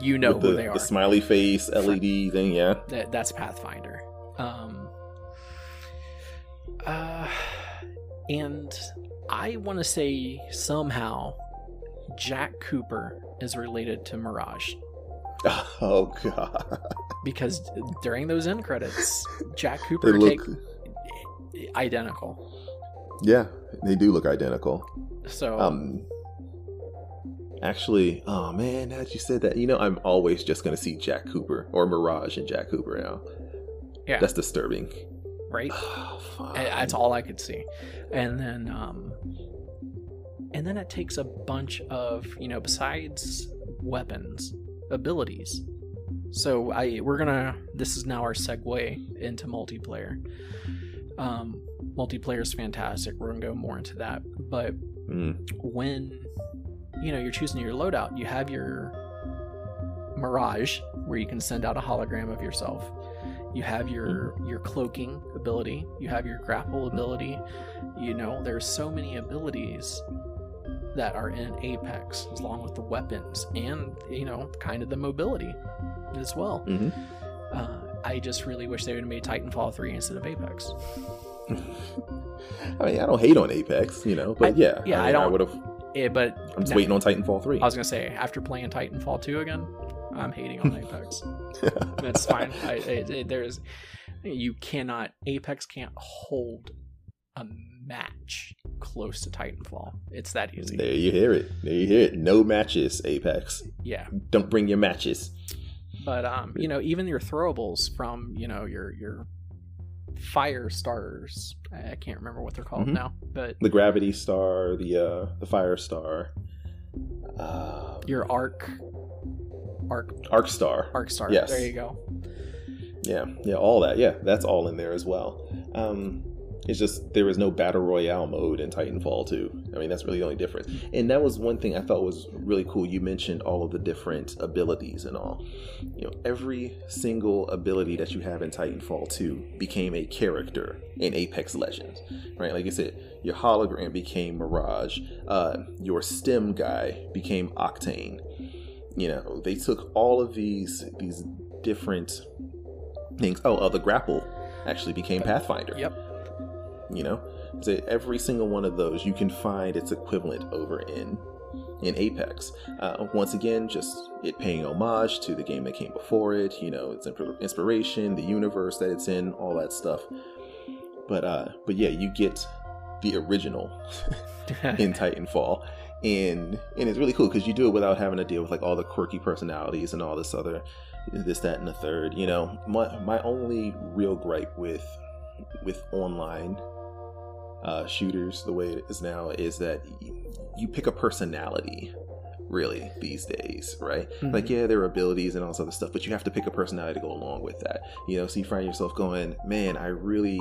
You know the, who they are. The smiley face LED thing, yeah. that that's Pathfinder. Um, uh, and I want to say somehow Jack Cooper is related to Mirage Oh god, because during those end credits, Jack they Cooper look. take identical. Yeah, they do look identical. So Um, actually, oh man, now that you said that, you know, I'm always just gonna see Jack Cooper or Mirage and Jack Cooper now. yeah, That's disturbing. right. Oh. That's all I could see. And then um and then it takes a bunch of, you know, besides weapons, abilities. So I we're to this is now our segue into multiplayer. Um multiplayer is fantastic. We're gonna go more into that, but Mm. when you know you're choosing your loadout, you have your Mirage, where you can send out a hologram of yourself. You have your your cloaking ability. You have your grapple ability. You know, there's so many abilities that are in Apex, along with the weapons and you know, kind of the mobility as well. hmm Uh, I just really wish they would have made Titanfall 3 instead of Apex. I mean, I don't hate on Apex, you know, but I- yeah, yeah, I mean, I don't- would have. Yeah, but I'm just no. waiting on Titanfall three. I was gonna say after playing Titanfall 2 again, I'm hating on Apex. That's fine. I, it, it- there's you cannot Apex can't hold a match close to Titanfall. It's that easy. there you hear it. There you hear it. No matches, Apex. Yeah, Don't bring your matches. but um, you know, even your throwables from you know your your fire starters. I can't remember what they're called Mhm. now, but The Gravity Star, the uh, the Fire Star, uh, your arc, arc, Arc Star. arc star. Yes. There you go. Yeah, yeah, all that. Yeah, that's all in there as well. Um, it's just there was no battle royale mode in Titanfall 2. I mean, that's really the only difference. And that was one thing I thought was really cool. You mentioned all of the different abilities and all. You know, every single ability that you have in Titanfall 2 became a character in Apex Legends, right? Like I said, your hologram became Mirage. Uh, your STEM guy became Octane. You know, they took all of these these different things. Oh, uh, the grapple actually became Pathfinder. Yep. You know, so every single one of those you can find its equivalent over in in Apex. Uh, once again, just it paying homage to the game that came before it. You know, its inspiration, the universe that it's in, all that stuff. But uh, but yeah, you get the original in Titanfall. And and it's really cool because you do it without having to deal with like all the quirky personalities and all this other this, that, and the third. You know, my my only real gripe with with online uh, shooters the way it is now is that you, pick a personality really these days right like yeah there are abilities and all this other stuff but you have to pick a personality to go along with that you know so you find yourself going man i really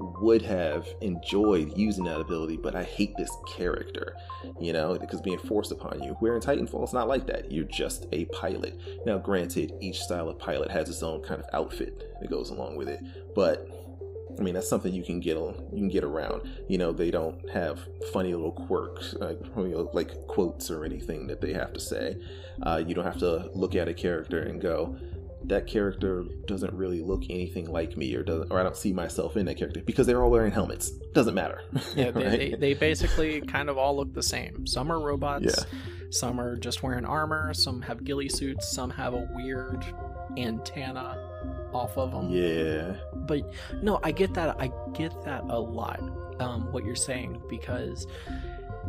would have enjoyed using that ability, but I hate this character, you know, because being forced upon you. Where in Titanfall, it's not like that. You're just a pilot. Now, granted, each style of pilot has its own kind of outfit that goes along with it, but I mean, that's something you can get you can get around. You know, they don't have funny little quirks, uh, you know, like quotes or anything that they have to say. Uh, you don't have to look at a character and go, that character doesn't really look anything like me or doesn't or I don't see myself in that character because they're all wearing helmets. Doesn't matter. Yeah, they, right? they, they basically kind of all look the same. Some are robots, Yeah. some are just wearing armor, some have ghillie suits, some have a weird antenna off of them. yeah. But no, I get that. I get that a lot. Um, what you're saying because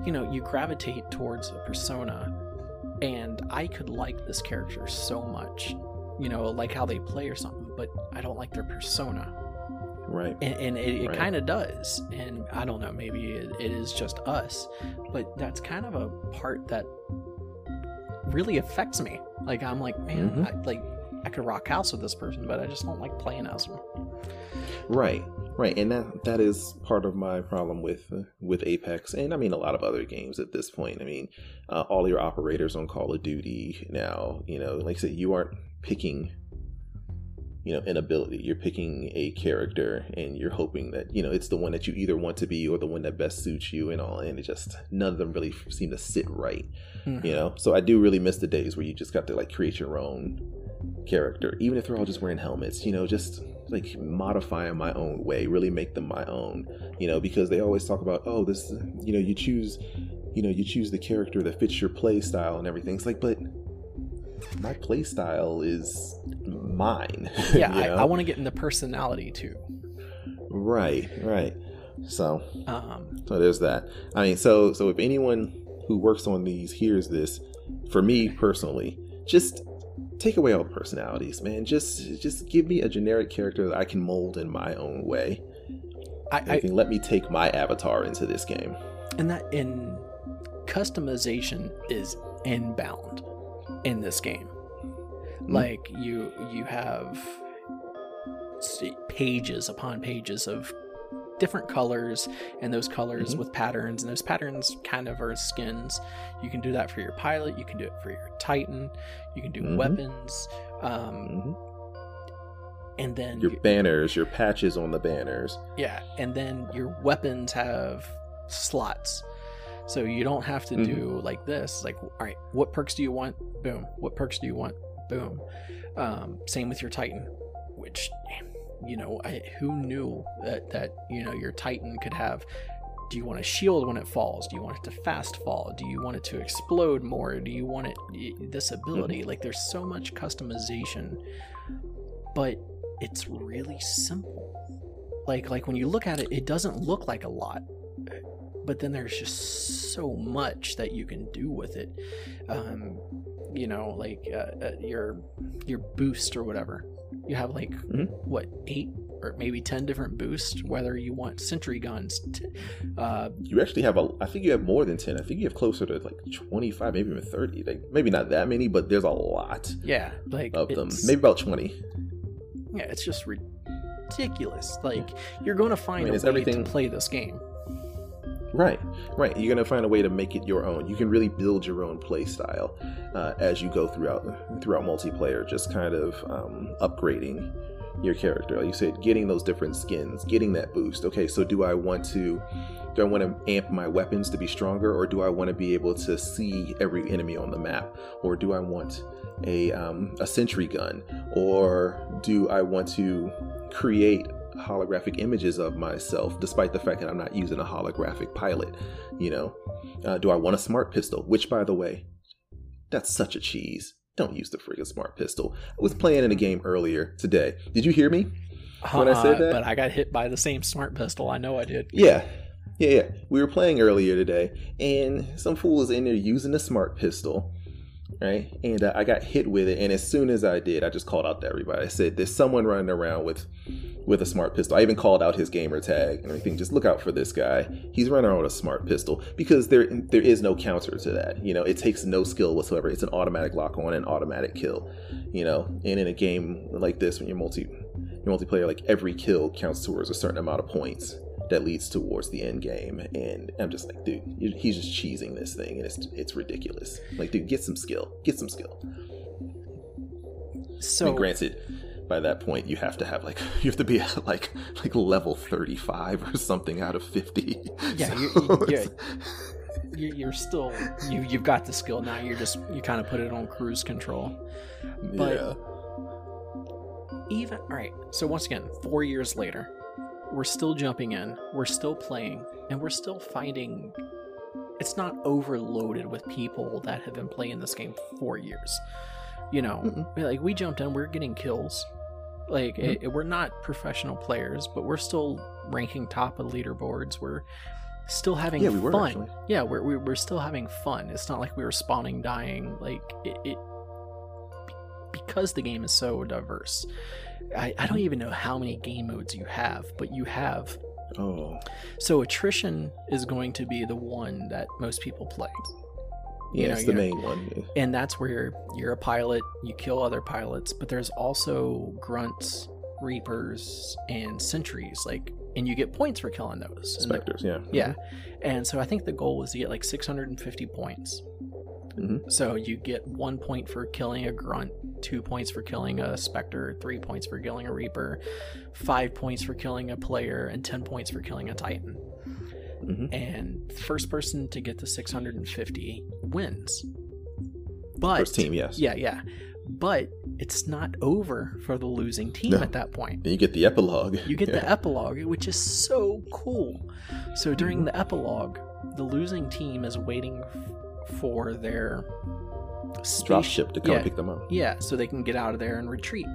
you know you gravitate towards a persona, and I could like this character so much, you know, like how they play or something, but I don't like their persona Right. and, and it, it Right. kind of does and i don't know maybe it, it is just us but that's kind of a part that really affects me like i'm like man Mhm. I, like i could rock house with this person but i just don't like playing as them Right, right, and that that is part of my problem with uh, with Apex, and I mean a lot of other games at this point. I mean, uh, all your operators on Call of Duty now, you know, like I said, you aren't picking, you know, an ability. You're picking a character, and you're hoping that you know it's the one that you either want to be or the one that best suits you, and all. And it just none of them really seem to sit right, you know. So I do really miss the days where you just got to like create your own character, even if they're all just wearing helmets. You know, just like modify them my own way, really make them my own. You know, because they always talk about, oh, this, you know, you choose, you know, you choose the character that fits your play style and everything. It's like, but my play style is mine. yeah you i. I want to get in the personality too right, right. So, um so there's that. I mean, so so if anyone who works on these hears this, for me personally, just take away all the personalities, man. Just just give me a generic character that I can mold in my own way. I, I can let me take my avatar into this game. and that in customization is inbound in this game hmm. like you you have pages upon pages of different colors and those colors Mhm. with patterns and those patterns kind of are skins you can do that for your pilot you can do it for your titan you can do Mhm. weapons um, Mhm. and then Your you- banners, your patches on the banners. yeah and then your weapons have slots so you don't have to do like this like all right what perks do you want boom what perks do you want boom um, same with your titan which you know I, who knew that that you know your titan could have do you want a shield when it falls? Do you want it to fast fall? Do you want it to explode more? Do you want it this ability? Like there's so much customization but it's really simple. Like like when you look at it it doesn't look like a lot but then there's just so much that you can do with it. Um you know like uh, uh, your your boost or whatever you have like Mhm. what eight or maybe 10 different boosts whether you want sentry guns t- uh You actually have a. I think you have more than ten. I think you have closer to like twenty-five, maybe even thirty. Like maybe not that many, but there's a lot yeah like of them. Maybe about twenty. yeah it's just ridiculous like you're going to find mean, a way everything- to play this game Right, right. You're gonna find a way to make it your own. You can really build your own play style uh, as you go throughout throughout multiplayer. Just kind of um, upgrading your character. Like you said, getting those different skins, getting that boost. Okay, so do I want to do I want to amp my weapons to be stronger, or do I want to be able to see every enemy on the map, or do I want a um, a sentry gun, or do I want to create holographic images of myself, despite the fact that I'm not using a holographic pilot. You know, uh, do I want a smart pistol? Which, by the way, that's such a cheese. Don't use the friggin' smart pistol. I was playing in a game earlier today. Did you hear me? When I said Uh, that? but i got hit by the same smart pistol i know i did Yeah. Yeah, yeah. We were playing earlier today, and some fool was in there using a smart pistol, right? And uh, I got hit with it, and as soon as I did, I just called out to everybody. I said, "There's someone running around with with a smart pistol." I even called out his gamer tag and everything. Just look out for this guy. He's running around with a smart pistol because there there is no counter to that. You know, it takes no skill whatsoever. It's an automatic lock on and automatic kill. You know, and in a game like this, when you're multi your multiplayer, like every kill counts towards a certain amount of points that leads towards the end game. And I'm just like, dude, he's just cheesing this thing, and it's it's ridiculous. Like, dude, get some skill, get some skill. I so mean, granted, by that point, you have to have like you have to be at like like level 35 or something out of 50. Yeah, So you- yeah. it's- you- you're still you you've got the skill now you're just you kind of put it on cruise control But- yeah. even all right so once again four years later we're still jumping in we're still playing and we're still finding it's not overloaded with people that have been playing this game for four years. You know Mm-mm. like we jumped in we're getting kills. Like Mhm. it, we're not professional players but we're still ranking top of leaderboards. We're still having Yeah, we were fun. actually. yeah we're, we're, we're still having fun. It's not like we were spawning dying. Like it, it because the game is so diverse I, I don't even know how many game modes you have but you have. Oh, so attrition is going to be the one that most people play. Yeah, You know, it's the main one. and that's where you're, you're a pilot you kill other pilots but there's also grunts reapers and sentries like and you get points for killing those. And Spectres, yeah. yeah. Mm-hmm. And so i think the goal was to get like 650 points Mhm. so you get one point for killing a grunt two points for killing a specter three points for killing a reaper five points for killing a player and 10 points for killing a titan Mhm. and first person to get to 650 wins but First team, yes. yeah yeah but it's not over for the losing team No. at that point you get the epilogue. you get Yeah. the epilogue, which is so cool. So during Mm-hmm. the epilogue, the losing team is waiting for their spaceship- ship to come yeah, pick them up. yeah, so they can get out of there and retreat.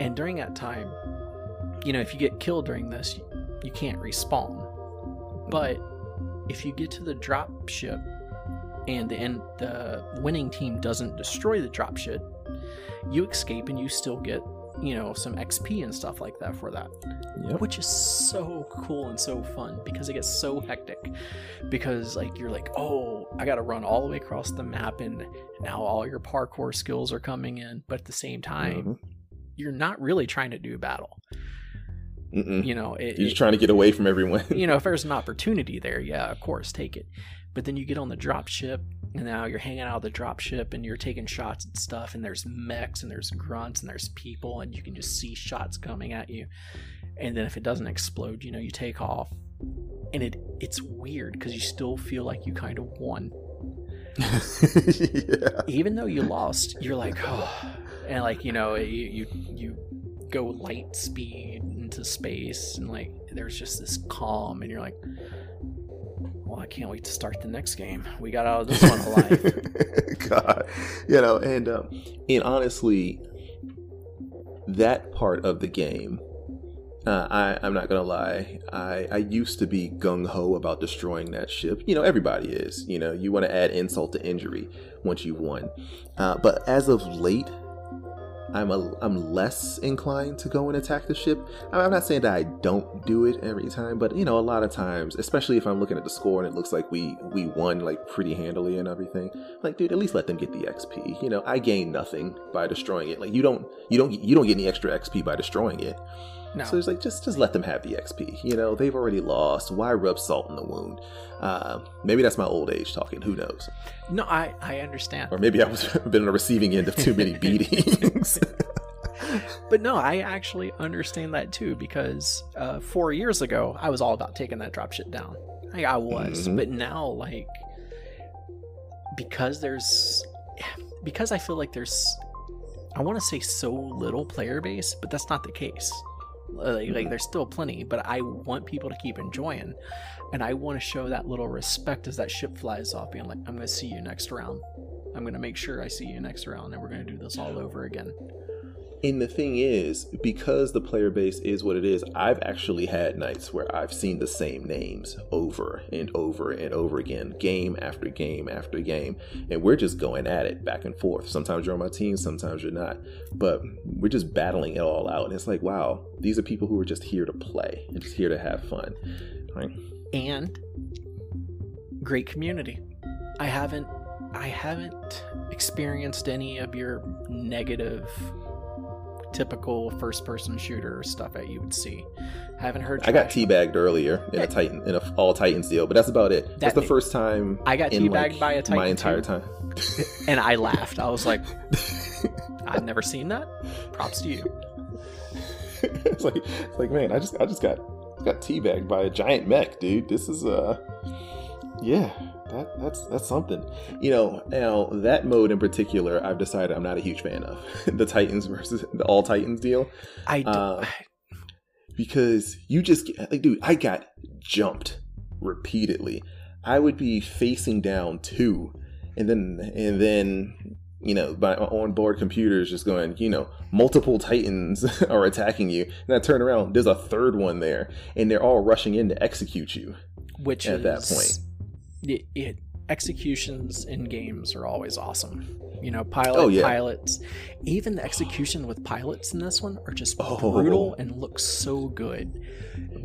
And during that time, you know, if you get killed during this, you, you can't respawn. But if you get to the drop ship and the and the winning team doesn't destroy the drop ship, you escape and you still get, you know, some XP and stuff like that for that Yep. which is so cool and so fun because it gets so hectic because like you're like oh i gotta run all the way across the map and now all your parkour skills are coming in but at the same time Mhm. you're not really trying to do battle Mm-mm. You know, it, You're just it- trying to get away from everyone. you know, if there's an opportunity there, yeah, of course, take it. But then you get on the drop ship, and now you're hanging out of the drop ship, and you're taking shots and stuff, and there's mechs, and there's grunts, and there's people, and you can just see shots coming at you. And then if it doesn't explode, you know, you take off, and it it's weird because you still feel like you kind of won, yeah. even though you lost. You're like, oh, and like you know, you you you go light speed into space, and like there's just this calm, and you're like. Well, I can't wait to start the next game. We got out of this one alive. God, you know, and um, and honestly, that part of the game, uh, I I'm not gonna lie, I I used to be gung ho about destroying that ship. You know, everybody is. You know, you want to add insult to injury once you've won, uh, but as of late. I'm a, I'm less inclined to go and attack the ship. I'm not saying that I don't do it every time, but you know, a lot of times, especially if I'm looking at the score and it looks like we we won like pretty handily and everything, like dude, at least let them get the XP. You know, I gain nothing by destroying it. Like you don't you don't you don't get any extra XP by destroying it. No. So it's like just just let them have the XP. You know, they've already lost. Why rub salt in the wound? Uh, maybe that's my old age talking. Who knows? No, I I understand. Or maybe I was been on the receiving end of too many beatings. But no, I actually understand that too because uh, four years ago I was all about taking that dropship down. Like, I was, Mhm. but now like because there's because I feel like there's I want to say so little player base, but that's not the case. Like, like there's still plenty, but I want people to keep enjoying, and I want to show that little respect as that ship flies off, being like, "I'm gonna see you next round. I'm gonna make sure I see you next round, and we're gonna do this all over again." And the thing is, because the player base is what it is, I've actually had nights where I've seen the same names over and over and over again, game after game after game. And we're just going at it back and forth. Sometimes you're on my team, sometimes you're not. But we're just battling it all out. And it's like, wow, these are people who are just here to play and just here to have fun. Right? and great community. I haven't I haven't experienced any of your negative typical first person shooter stuff that you would see. haven't heard I got teabagged earlier in a Titan, in a all Titans deal, but that's about it. That's the first time I got teabagged like, by a Titan my entire too. time. and I laughed. I was like, I've never seen that. Props to you. it's like it's like man, I just I just got got teabagged by a giant mech, dude. This is uh yeah, that that's that's something. You know, now that mode in particular, I've decided I'm not a huge fan of the Titans versus the all Titans deal I Uh, because you just like, dude, I got jumped repeatedly. I would be facing down two, and then and then you know my onboard computer is just going, you know, multiple Titans are attacking you, and I turn around, there's a third one there, and they're all rushing in to execute you. which at is that point. It, it executions in games are always awesome. You know, pilot Oh, yeah. pilots, even the execution with pilots in this one are just Oh. brutal and look so good.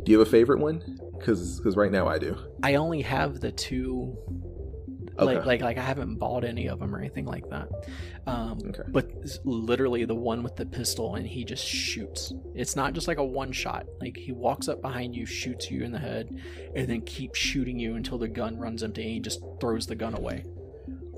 Do you have a favorite one? Because because right now I do. I only have the two. Okay. Like, like, like I haven't bought any of them or anything like that. Um, Okay. But literally the one with the pistol, and he just shoots. It's not just like a one shot. Like he walks up behind you, shoots you in the head, and then keeps shooting you until the gun runs empty, and he just throws the gun away.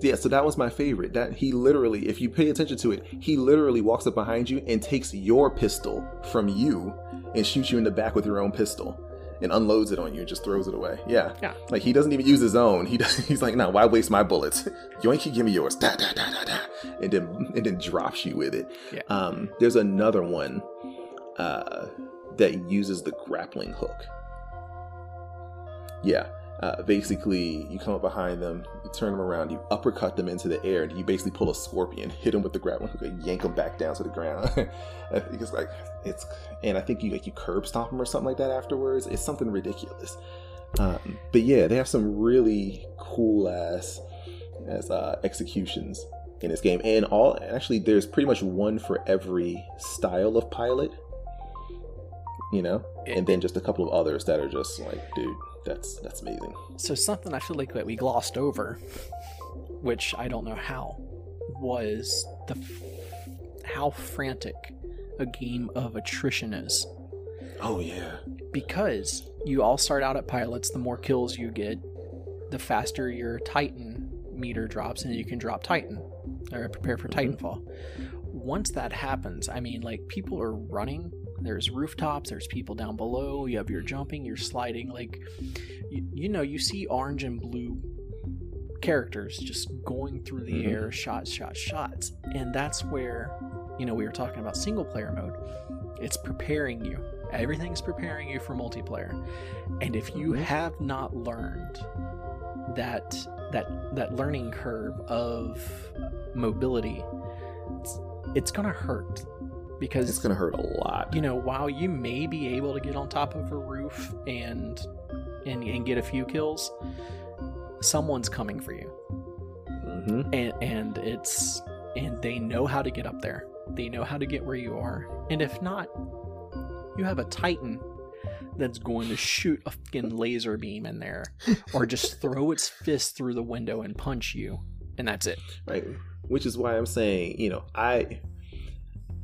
Yeah, so that was my favorite. That he literally, if you pay attention to it, he literally walks up behind you and takes your pistol from you and shoots you in the back with your own pistol and unloads it on you and just throws it away. Yeah. Yeah. Like he doesn't even use his own. He does, he's like, "No, why waste my bullets? Yoink, give me yours." Da, da, da, da, da. And then and then drops you with it. Yeah. Um there's another one uh that uses the grappling hook. Yeah. Uh, basically, you come up behind them, you turn them around, you uppercut them into the air, and you basically pull a scorpion, hit them with the grappling hook, and yank them back down to the ground. It's like it's, and I think you like you curb stomp them or something like that afterwards. It's something ridiculous. Um, but yeah, they have some really cool ass as uh, executions in this game, and all actually there's pretty much one for every style of pilot. You know, and then just a couple of others that are just like, dude, that's that's amazing. So something I feel like that we glossed over, which I don't know how, was the f- how frantic a game of attrition is. Oh yeah. because you all start out at pilots. The more kills you get, the faster your Titan meter drops, and you can drop Titan or prepare for Mhm. Titanfall. Once that happens, I mean, like people are running. There's rooftops. There's people down below. You have your jumping. You're sliding. Like, you, you know, you see orange and blue characters just going through the Mhm. air, shots, shots, shots, and that's where, you know, we were talking about single player mode. It's preparing you. Everything's preparing you for multiplayer. And if you Mhm. have not learned that that that learning curve of mobility, it's, it's gonna hurt because It's gonna hurt a lot. you know while you may be able to get on top of a roof and and, and get a few kills, someone's coming for you. Hmm and and it's and they know how to get up there. They know how to get where you are. And if not you have a titan that's going to shoot a fucking laser beam in there or just throw its fist through the window and punch you and that's it. Right. Which is why I'm saying, you know, I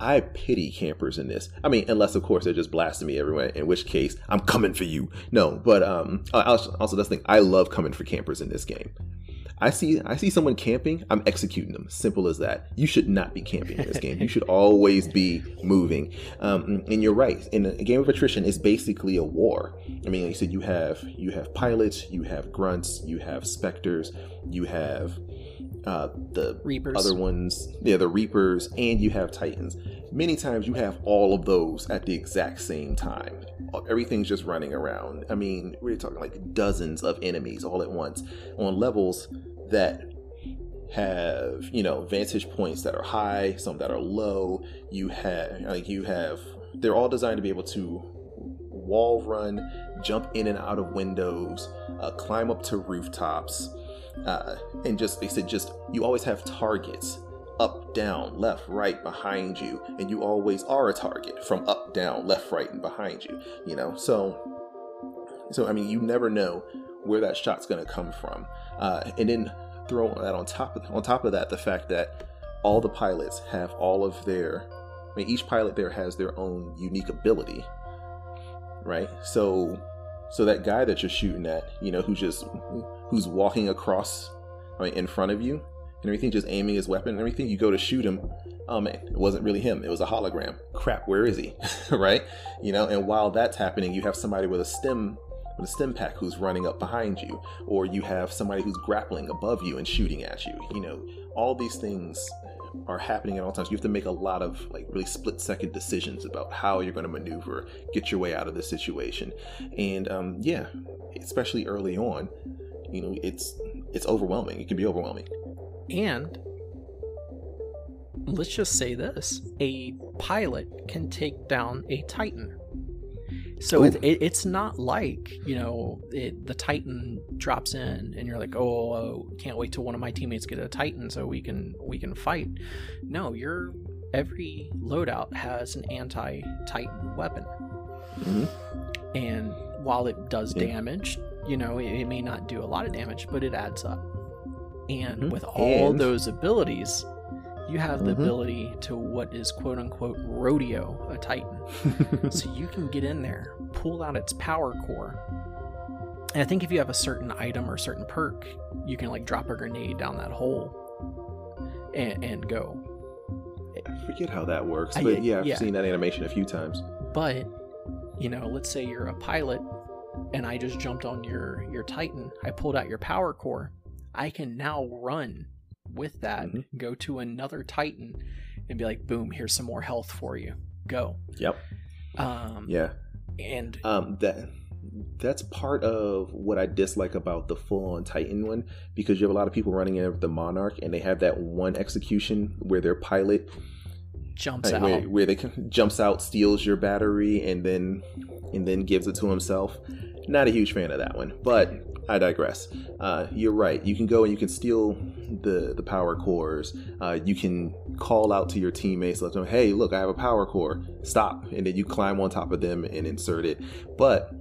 I pity campers in this. I mean, unless of course they're just blasting me everywhere, in which case I'm coming for you. No, but um, also, also that's the thing. I love coming for campers in this game. I see I see someone camping, I'm executing them. Simple as that. You should not be camping in this game. You should always be moving. Um, and you're right. In a game of attrition, it's basically a war. I mean, like you said, you have you have pilots, you have grunts, you have specters, you have uh, the reapers other ones, yeah, the Reapers, and you have Titans. Many times you have all of those at the exact same time. Everything's just running around. I mean, we're talking like dozens of enemies all at once on levels that have, you know, vantage points that are high, some that are low. You have, like, you have, they're all designed to be able to wall run, jump in and out of windows, uh, climb up to rooftops uh, and just they said just you always have targets up down left right behind you and you always are a target from up down left right and behind you you know? So so i mean you never know where that shot's going to come from. Uh, and then throw that on top of on top of that the fact that all the pilots have all of their i mean each pilot there has their own unique ability right? So so that guy that you're shooting at you know who's just who's walking across I mean, in front of you and everything, just aiming his weapon and everything. You go to shoot him. Oh man, it wasn't really him. It was a hologram. Crap, where is he? right? You know, and while that's happening, you have somebody with a stem with a stem pack who's running up behind you, or you have somebody who's grappling above you and shooting at you. You know, all these things are happening at all times. You have to make a lot of like really split second decisions about how you're going to maneuver, get your way out of this situation. And um, yeah, especially early on, you know, it's it's overwhelming. It can be overwhelming. and let's just say this a pilot can take down a titan so it, it, it's not like you know it, the titan drops in and you're like oh uh, can't wait till one of my teammates get a titan so we can we can fight no you're every loadout has an anti-titan weapon Mhm. and while it does Yeah. damage you know it, it may not do a lot of damage but it adds up and Mhm. with all And- those abilities you have the Mhm. ability to what is quote unquote rodeo a titan so you can get in there, pull out its power core. And I think if you have a certain item or certain perk, you can like drop a grenade down that hole and, and go. I forget how that works, I- but yeah, I've yeah. seen that animation a few times. But, you know, let's say you're a pilot and I just jumped on your your Titan. I pulled out your power core. I can now run with that, Mhm. go to another Titan and be like, boom, here's some more health for you. Go. Yep. Um Yeah. and Um, that that's part of what I dislike about the full on Titan one because you have a lot of people running in with the Monarch and they have that one execution where their pilot jumps like, out. where, where they jumps out, steals your battery, and then and then gives it to himself. Not a huge fan of that one, but I digress. Uh, you're right. You can go and you can steal the the power cores. Uh, you can call out to your teammates, let them, "Hey, look, I have a power core. Stop!" And then you climb on top of them and insert it. But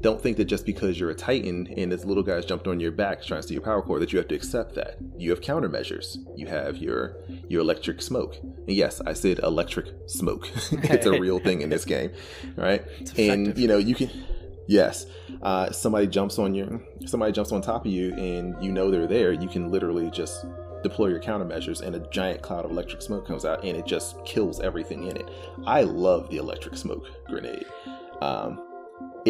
don't think that just because you're a titan and this little guy's jumped on your back trying to steal your power core that you have to accept that. You have countermeasures. You have your your electric smoke, And yes, I said electric smoke. it's a real thing in this game, right? And you know you can, yes, uh, somebody jumps on you, somebody jumps on top of you, and you know they're there. You can literally just deploy your countermeasures, and a giant cloud of electric smoke comes out, and it just kills everything in it. I love the electric smoke grenade. Um,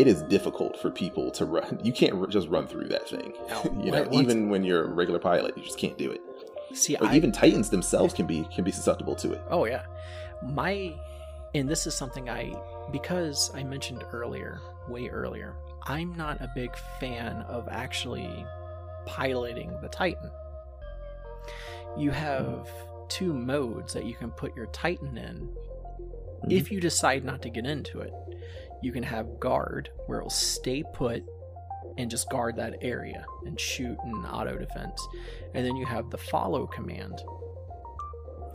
it is difficult for people to run. You can't r- just run through that thing. No, you know, even when you're a regular pilot, you just can't do it. See, Or I, even Titans themselves can be can be susceptible to it. Oh yeah. My and this is something I because I mentioned earlier, way earlier, I'm not a big fan of actually piloting the Titan. You have two modes that you can put your Titan in if mm-hmm. you decide not to get into it. You can have guard where it'll stay put and just guard that area and shoot and auto defense. And then you have the follow command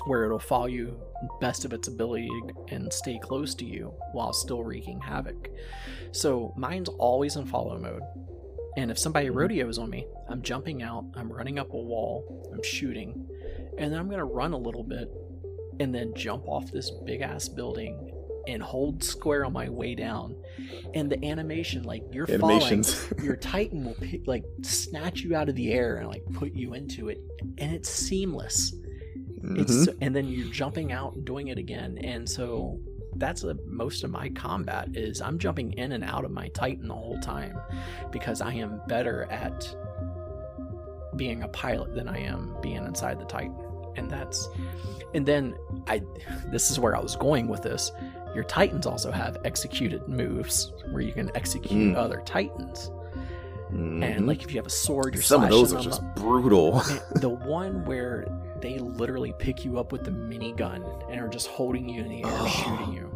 where it'll follow you best of its ability and stay close to you while still wreaking havoc. So mine's always in follow mode. And if somebody rodeos on me, I'm jumping out, I'm running up a wall, I'm shooting, and then I'm gonna run a little bit and then jump off this big ass building and hold square on my way down. And the animation, like you're Animations. falling, your Titan will like snatch you out of the air and like put you into it, and it's seamless. It's Mhm. so- and then you're jumping out and doing it again, and so that's a, most of my combat is I'm jumping in and out of my Titan the whole time because I am better at being a pilot than I am being inside the Titan, and that's and then I this is where I was going with this. Your Titans also have executed moves where you can execute Mm. other Titans, and Mhm. like if you have a sword, you're some of those are just up. brutal. The one where they literally pick you up with the minigun and are just holding you in the air, Oh. shooting you.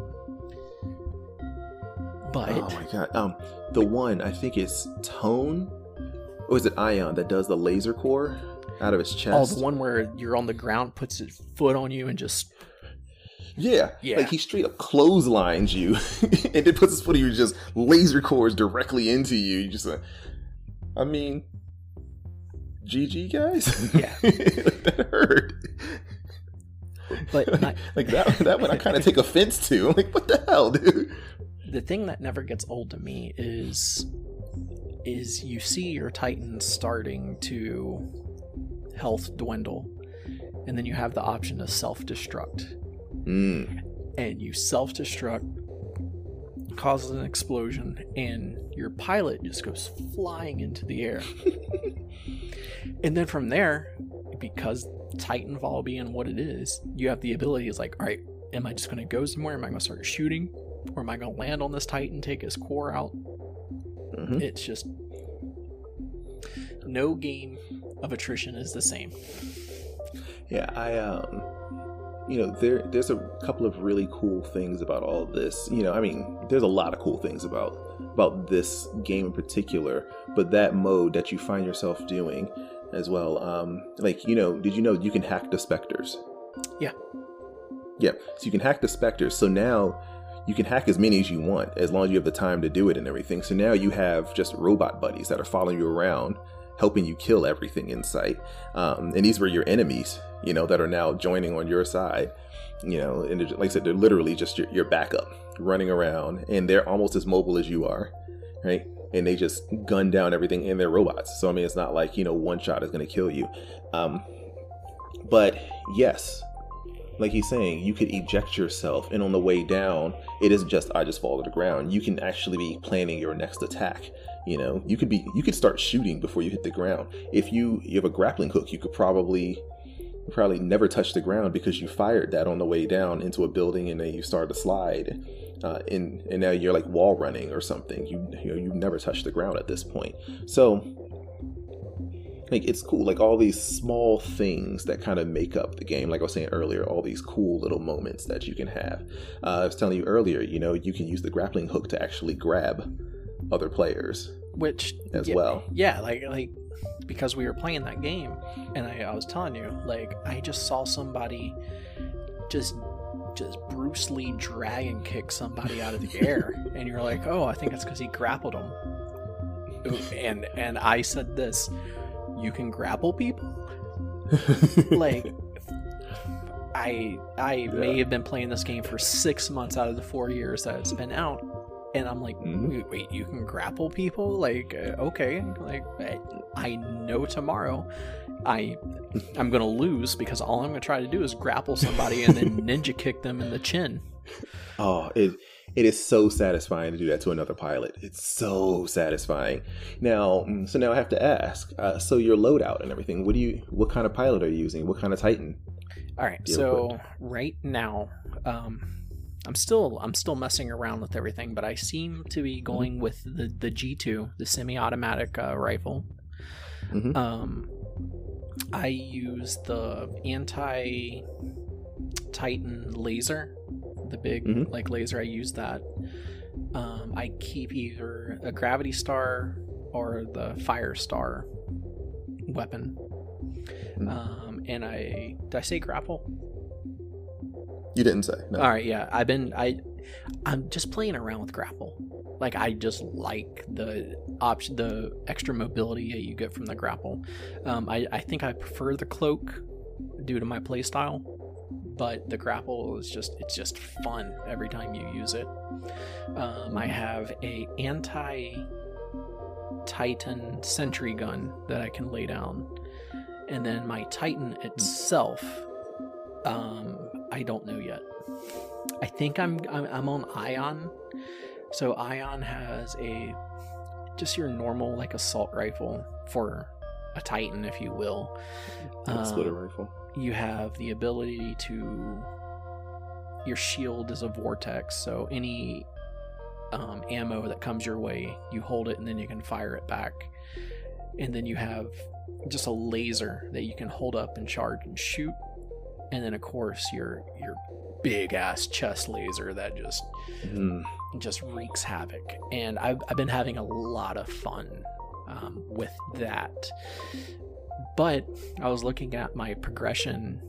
But Oh my god. Um, the one I think it's Tone, or is it Ion that does the laser core out of his oh, chest? the one where you're on the ground, puts his foot on you, and just Yeah, Yeah. Like he straight up clotheslines you, and then puts his foot on you, just laser cores directly into you. You just, like, I mean, GG guys. Yeah. like, that hurt. But not- like that, that one I kind of take offense to. I'm like, what the hell, dude? the thing that never gets old to me is is you see your Titans starting to health dwindle, and then you have the option to self destruct. Mm. and you self destruct, causes an explosion, and your pilot just goes flying into the air. and then from there, because Titanfall being what it is, you have the ability is like, all right, am I just going to go somewhere? Am I going to start shooting? Or am I going to land on this Titan, take his core out? Mhm. It's just no game of attrition is the same. Yeah, I um you know, there there's a couple of really cool things about all this. You know, I mean, there's a lot of cool things about about this game in particular, but that mode that you find yourself doing as well. Um like, you know, did you know you can hack the specters? Yeah. Yeah. So you can hack the specters. So now you can hack as many as you want as long as you have the time to do it and everything. So now you have just robot buddies that are following you around, helping you kill everything in sight. Um, and these were your enemies, you know, that are now joining on your side. You know, and like I said, they're literally just your, your backup running around, and they're almost as mobile as you are, right? And they just gun down everything, and they're robots. So I mean, it's not like you know one shot is going to kill you. Um, but yes, like he's saying, you could eject yourself, and on the way down, it isn't just I just fall to the ground. You can actually be planning your next attack. You know, you could be you could start shooting before you hit the ground. If you you have a grappling hook, you could probably probably never touched the ground because you fired that on the way down into a building, and then you started to slide. Uh, and and now you're like wall running or something. You you know you've never touched the ground at this point. So like it's cool like all these small things that kind of make up the game like i was saying earlier all these cool little moments that you can have uh, i was telling you earlier you know you can use the grappling hook to actually grab other players Which as yeah, well Yeah, like like because we were playing that game, and I, I was telling you, like I just saw somebody just just Bruce Lee dragon kick somebody out of the air, and you're like, oh, I think that's because he grappled him. And and I said this, you can grapple people. Like, I I may have been playing this game for six months out of the four years that it's been out, and I'm like, Mhm. wait, wait, you can grapple people? Like, uh, okay, like I, I know tomorrow, I I'm gonna lose because all I'm gonna try to do is grapple somebody and then ninja kick them in the chin. Oh, it it is so satisfying to do that to another pilot. It's so satisfying. Now, mm, so now I have to ask. Uh, so your loadout and everything. What do you? What kind of pilot are you using? What kind of Titan? All right, so right now, um, I'm still I'm still messing around with everything, but I seem to be going with the the G2, the semi-automatic uh, rifle. Mhm. Um, I use the anti Titan laser, the big Mhm. like laser. I use that. Um, I keep either a gravity star or the fire star weapon. Mhm. Um, and I did I say grapple? You didn't say. No. All right, yeah. I've been I I'm just playing around with grapple. Like I just like the option, the extra mobility that you get from the grapple. Um, I I think I prefer the cloak due to my playstyle, but the grapple is just it's just fun every time you use it. Um, I have a anti Titan sentry gun that I can lay down, and then my Titan itself. Um, I don't know yet. I think I'm I'm, I'm on Ion. So Ion has a just your normal like assault rifle for a Titan, if you will. Yeah, splitter Um, rifle. you have the ability to your shield is a vortex so any um, ammo that comes your way you hold it and then you can fire it back and then you have just a laser that you can hold up and charge and shoot and then of course your your big ass chest laser that just Mm. just wreaks havoc. And I've, I've been having a lot of fun um, with that. But I was looking at my progression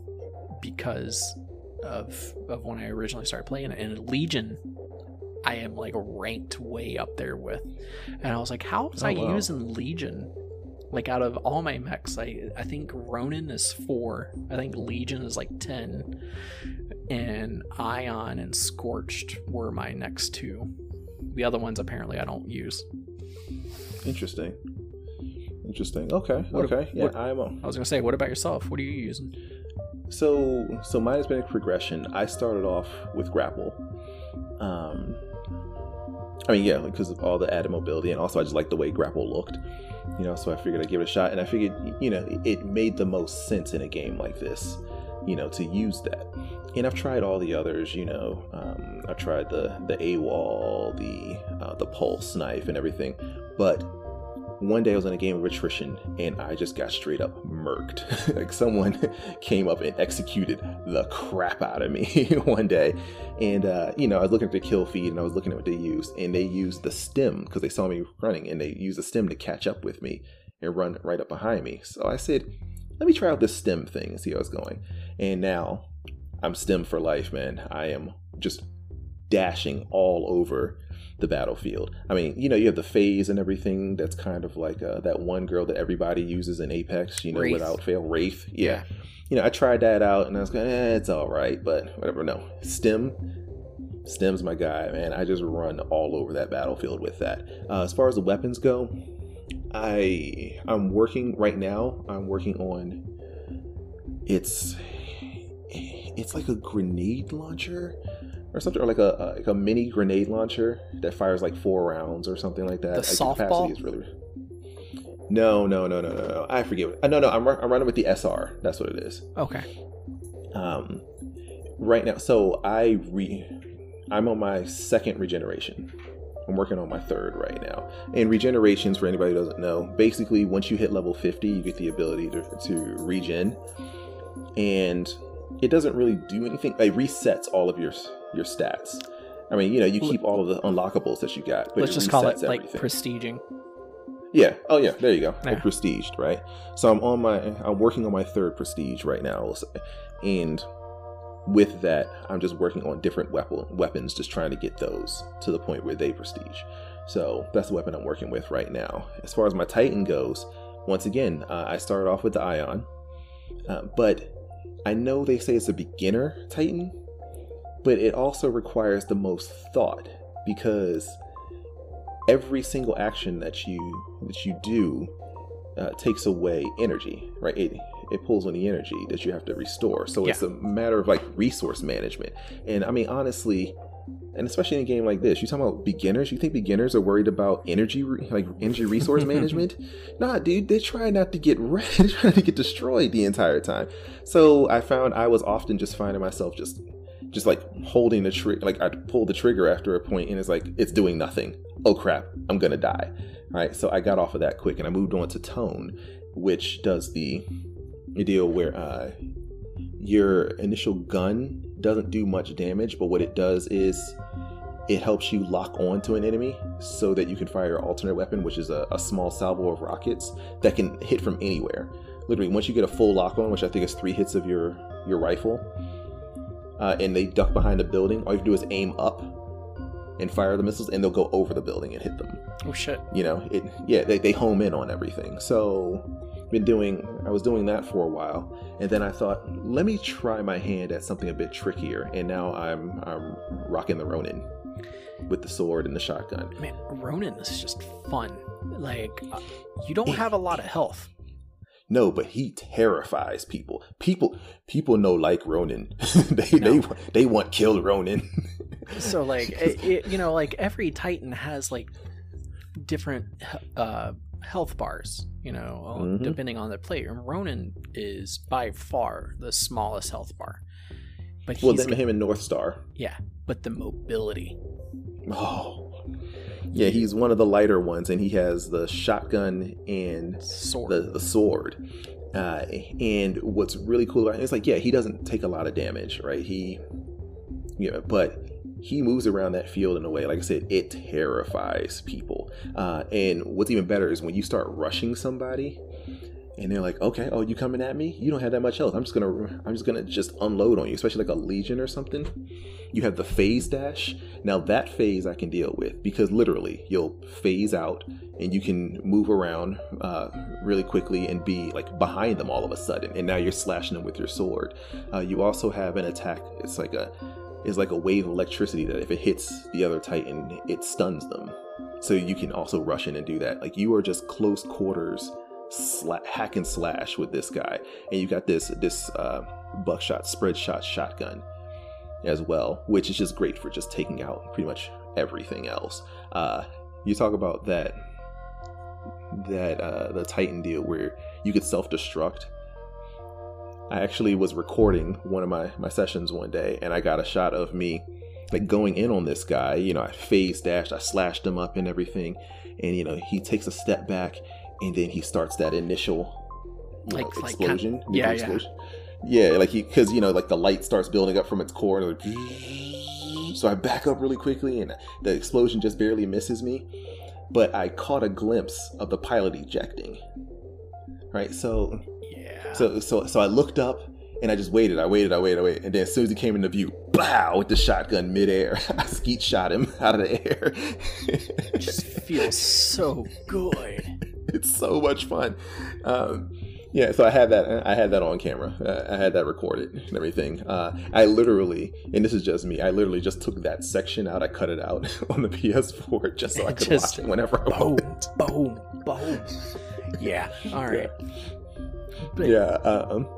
because of of when I originally started playing it. And Legion, I am like ranked way up there with. And I was like, how was Oh, I wow. using Legion? Like out of all my mechs, I I think Ronin is four. I think Legion is like ten and Ion and Scorched were my next two. The other ones apparently I don't use. Interesting. Interesting. Okay. What- okay. Yeah, I'm on. I was gonna say, what about yourself? What are you using? So, so mine has been a progression. I started off with grapple. Um, I mean, yeah, because of all the added mobility, and also I just like the way grapple looked. You know, so I figured I'd give it a shot, and I figured, you know, it, made the most sense in a game like this, you know, to use that. And I've tried all the others, you know. Um, I've tried the the A-Wall, the uh, the pulse knife, and everything, but one day I was in a game of attrition and I just got straight up murked. like someone came up and executed the crap out of me one day. And, uh, you know, I was looking at the kill feed and I was looking at what they used. And they used the stim because they saw me running and they used the stim to catch up with me and run right up behind me. So I said, let me try out this stim thing and see how it's going. And now I'm stim for life, man. I am just dashing all over the battlefield. I mean, you know, you have the phase and everything. That's kind of like uh, that one girl that everybody uses in Apex. You know, Wraith. without fail, Wraith. Yeah. You know, I tried that out and I was going, eh, it's all right, but whatever. No, Stim. Stim's my guy, man. I just run all over that battlefield with that. Uh, as far as the weapons go, I I'm working right now. I'm working on. It's it's like a grenade launcher or something, or like a, a like a mini grenade launcher that fires like four rounds or something like that. The Like, softball? is really. No, no, no, no, no, no. I forget. What, uh, no, no. I'm I'm running with the SR. That's what it is. Okay. Um, right now, so I re, I'm on my second regeneration. I'm working on my third right now. And regenerations, for anybody who doesn't know, basically once you hit level 50, you get the ability to, to regen, and it doesn't really do anything. It resets all of your your stats. I mean, you know, you keep all of the unlockables that you got, but Let's just call it like everything. prestiging. Yeah. Oh yeah. There you go. Yeah. Like prestiged, right? So I'm on my I'm working on my third prestige right now, and with that, I'm just working on different weapon weapons, just trying to get those to the point where they prestige. So that's the weapon I'm working with right now. As far as my Titan goes, once again, uh, I started off with the Ion, uh, but I know they say it's a beginner Titan, but it also requires the most thought because every single action that you that you do uh, takes away energy, right? It it pulls on the energy that you have to restore. So Yeah. it's a matter of like resource management. And I mean, honestly, and especially in a game like this, you talking about beginners. You think beginners are worried about energy, like energy resource management? Nah, dude, they try not to get. They try to get destroyed the entire time. So I found I was often just finding myself just, just like holding the trigger. Like I pull the trigger after a point, and it's like it's doing nothing. Oh crap, I'm gonna die. All right, so I got off of that quick, and I moved on to tone, which does the, the deal where uh, your initial gun doesn't do much damage, but what it does is it helps you lock on to an enemy so that you can fire your alternate weapon, which is a, a small salvo of rockets that can hit from anywhere. Literally, once you get a full lock on, which I think is three hits of your your rifle, uh, and they duck behind a building, all you have to do is aim up and fire the missiles, and they'll go over the building and hit them Oh shit. you know it yeah they, they home in on everything so been doing i was doing that for a while and then i thought let me try my hand at something a bit trickier and now i'm i'm rocking the ronin with the sword and the shotgun Man, Ronin is just fun. Like, uh, you don't have a lot of health. No but he terrifies people people people know like ronin they No. they they want kill ronin So, like, it, it, you know, like every Titan has like different uh, health bars. You know, Mhm. depending on the player. And Ronin is by far the smallest health bar. But well then him and north star yeah, but the mobility. oh yeah he's one of the lighter ones and he has the shotgun and Sword. the, the sword. Uh, and what's really cool about it is like, yeah, he doesn't take a lot of damage, right? He, you know, but he moves around that field in a way, like I said, it terrifies people. Uh, and what's even better is when you start rushing somebody, and they're like, okay, oh, you coming at me? You don't have that much health. I'm just gonna, I'm just gonna just unload on you, especially like a legion or something. You have the phase dash. Now that phase I can deal with because literally you'll phase out and you can move around uh, really quickly and be like behind them all of a sudden, and now you're slashing them with your sword. Uh, you also have an attack. It's like a it's like a wave of electricity that if it hits the other titan, it stuns them. So you can also rush in and do that. Like you are just close quarters, sla- hack and slash with this guy, and you got this this uh, buckshot spread shot shotgun as well, which is just great for just taking out pretty much everything else. Uh, you talk about that that uh, the Titan deal where you could self destruct. I actually was recording one of my my sessions one day, and I got a shot of me like going in on this guy. You know, I phase dashed, I slashed him up and everything, and you know he takes a step back, and then he starts that initial Like- know, like explosion. kind- yeah, yeah. explosion. Yeah, like he because you know like the light starts building up from its core, and like, so I back up really quickly, and the explosion just barely misses me. But I caught a glimpse of the pilot ejecting. Right, so yeah. so so so I looked up and I just waited, I waited, I waited, I waited, and then as soon as he came into view, bow with the shotgun midair, I skeet shot him out of the air. just feels so good. it's so much fun. Um, yeah, so I had that. I had that on camera. Uh, I had that recorded and everything. Uh, I literally, and this is just me. I literally just took that section out. I cut it out on the PS4 just so I could Just watch it whenever I Boom, wanted. boom, boom. Yeah. All right. But Yeah. Um,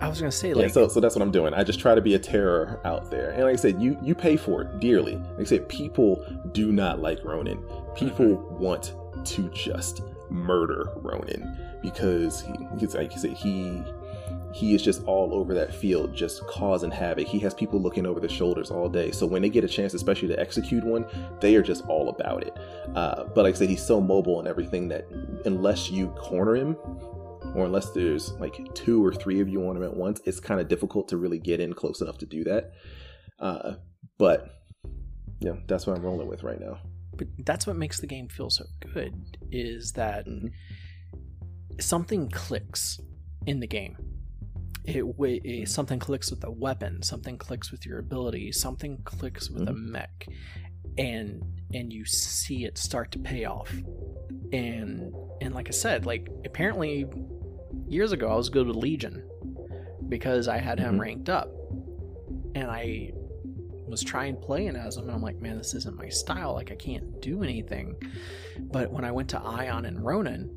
I was gonna say like yeah. So, so that's what I'm doing. I just try to be a terror out there, and like I said, you you pay for it dearly. Like I said, people do not like Ronin. People Mm-hmm. want to just murder Ronin because he, like said, he he is just all over that field, just causing havoc. He has people looking over their shoulders all day. So when they get a chance, especially to execute one, they are just all about it. Uh, but like I said, he's so mobile and everything that unless you corner him, or unless there's like two or three of you on him at once, it's kind of difficult to really get in close enough to do that. Uh, but yeah, that's what I'm rolling with right now. But that's what makes the game feel so good is that Mhm. something clicks in the game. It, it something clicks with the weapon something clicks with your ability something clicks with a mech and and you see it start to pay off. And and like i said like apparently years ago i was good with legion because I had him Mhm. ranked up, and I was trying playing as him, and I'm like, man, this isn't my style. Like I can't do anything. But when I went to Ion and Ronin,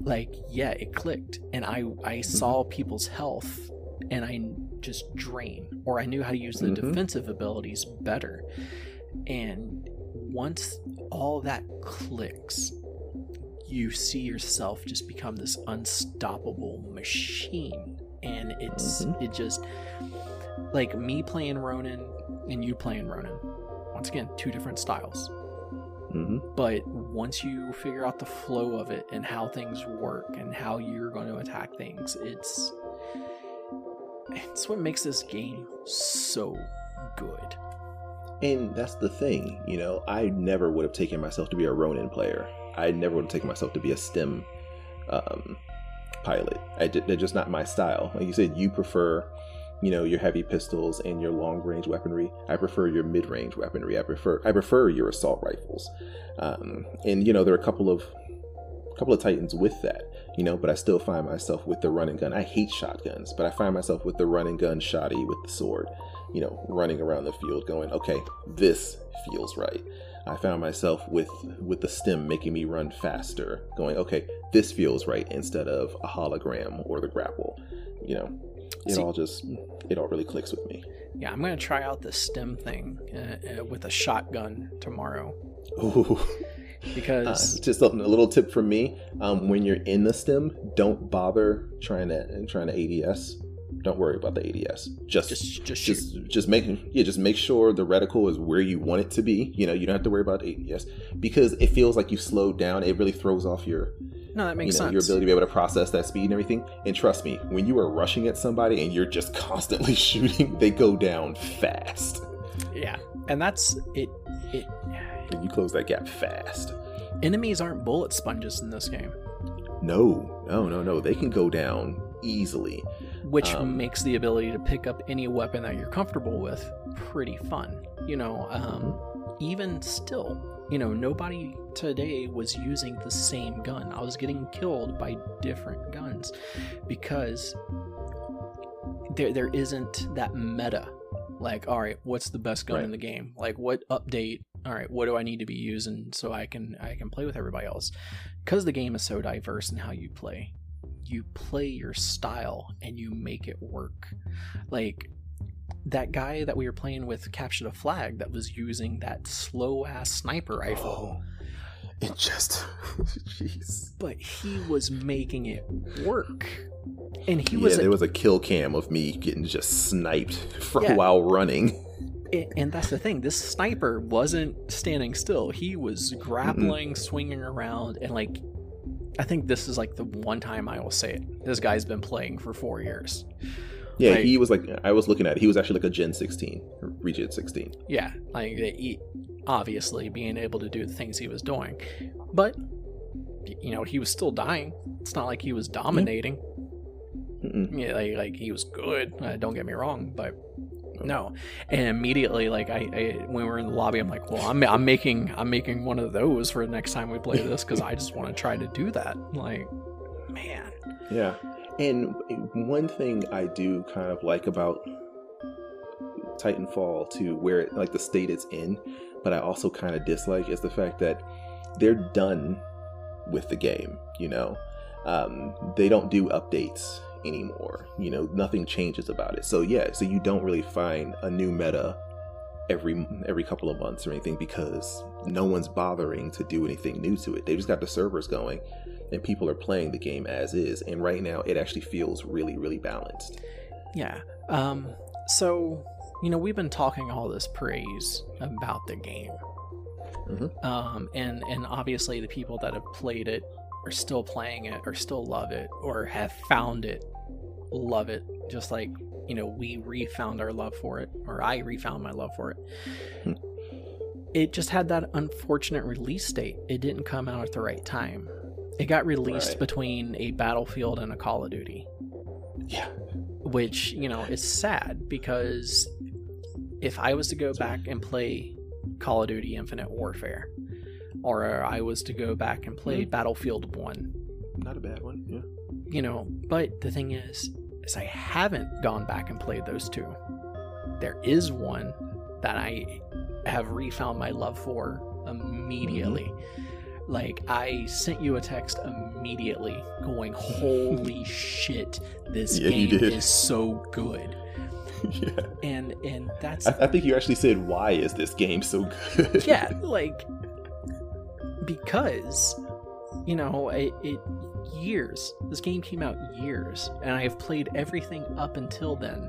like yeah, it clicked, and I I saw people's health, and I just drain, or I knew how to use the Mhm. defensive abilities better, and once all that clicks, you see yourself just become this unstoppable machine. And it's Mhm. it just like me playing Ronin and you playing Ronin. Once again, two different styles. hmm But once you figure out the flow of it and how things work and how you're going to attack things, it's it's what makes this game so good. And that's the thing, you know, I never would have taken myself to be a Ronin player. I never would have taken myself to be a Stim um, pilot. I did, they're just not my style. Like you said, you prefer, you know, your heavy pistols and your long range weaponry. I prefer your mid range weaponry. I prefer I prefer your assault rifles. Um, and you know, there are a couple of a couple of titans with that, you know, but I still find myself with the run and gun. I hate shotguns, but I find myself with the run and gun shoddy with the sword you know, running around the field going, okay, this feels right. I found myself with with the stim making me run faster, going, okay, this feels right instead of a hologram or the grapple. You know, it See- all just it all really clicks with me. Yeah, I'm gonna try out the stim thing uh, uh, with a shotgun tomorrow Ooh. because Uh, just a, a little tip from me: um, when you're in the stim, don't bother trying to trying to ADS. Don't worry about the ADS. Just just just shoot. just just make yeah just make sure the reticle is where you want it to be you know you don't have to worry about ADS because it feels like you slowed down it really throws off your no, that you makes know sense. your ability to be able to process that speed and everything and trust me when you are rushing at somebody and you're just constantly shooting they go down fast Yeah, and that's it. It and you close that gap fast enemies aren't bullet sponges in this game, no no no no they can go down easily which Um, makes the ability to pick up any weapon that you're comfortable with pretty fun. You know, um, even still, you know, nobody today was using the same gun. I was getting killed by different guns because there there isn't that meta. Like, all right, what's the best gun Right. in the game? Like, what update? All right, what do I need to be using so I can I can play with everybody else? Because the game is so diverse in how you play, you play your style and you make it work. Like that guy that we were playing with captured a flag that was using that slow ass sniper rifle, oh, it just jeez. But he was making it work. And he yeah was there was a kill cam of me getting just sniped for Yeah. while running. And that's the thing this sniper wasn't standing still. He was grappling swinging around and like i think this is like the one time i will say it. This guy's been playing for four years Yeah, Like- he was like I was looking at it. He was actually like a Gen 16, Regen 16. yeah like he, obviously being able to do the things he was doing. But you know he was still dying. It's not like he was dominating. Mm-mm. yeah like, like he was good uh, don't get me wrong but no. And immediately like I, I when we were in the lobby i'm like well i'm, I'm making i'm making one of those for the next time we play this because i just want to try to do that like man. Yeah, and one thing I do kind of like about Titanfall to where it, like the state it's in, but I also kind of dislike is the fact that they're done with the game. You know, um, they don't do updates anymore. You know, nothing changes about it. So yeah, so you don't really find a new meta every every couple of months or anything because no one's bothering to do anything new to it. They just got the servers going and people are playing the game as is and right now it actually feels really really balanced. yeah um so you know we've been talking all this praise about the game Mhm. um and and obviously the people that have played it are still playing it or still love it or have found it love it just like you know we refound our love for it or i refound my love for it Hmm. it just had that unfortunate release date it didn't come out at the right time it got released Right. between a battlefield and a call of duty Yeah. which you know is sad because if I was to go back and play Call of Duty Infinite Warfare, or I was to go back and play Mhm. Battlefield One, Not a bad one. Yeah. you know, but the thing is, is I haven't gone back and played those two. There is one that I have refound my love for immediately. Mm-hmm. Like I sent you a text immediately going, "Holy shit, this yeah, game is so good." yeah. And and that's I, I think you actually said, "Why is this game so good?" yeah, like because you know it, it years this game came out years and i have played everything up until then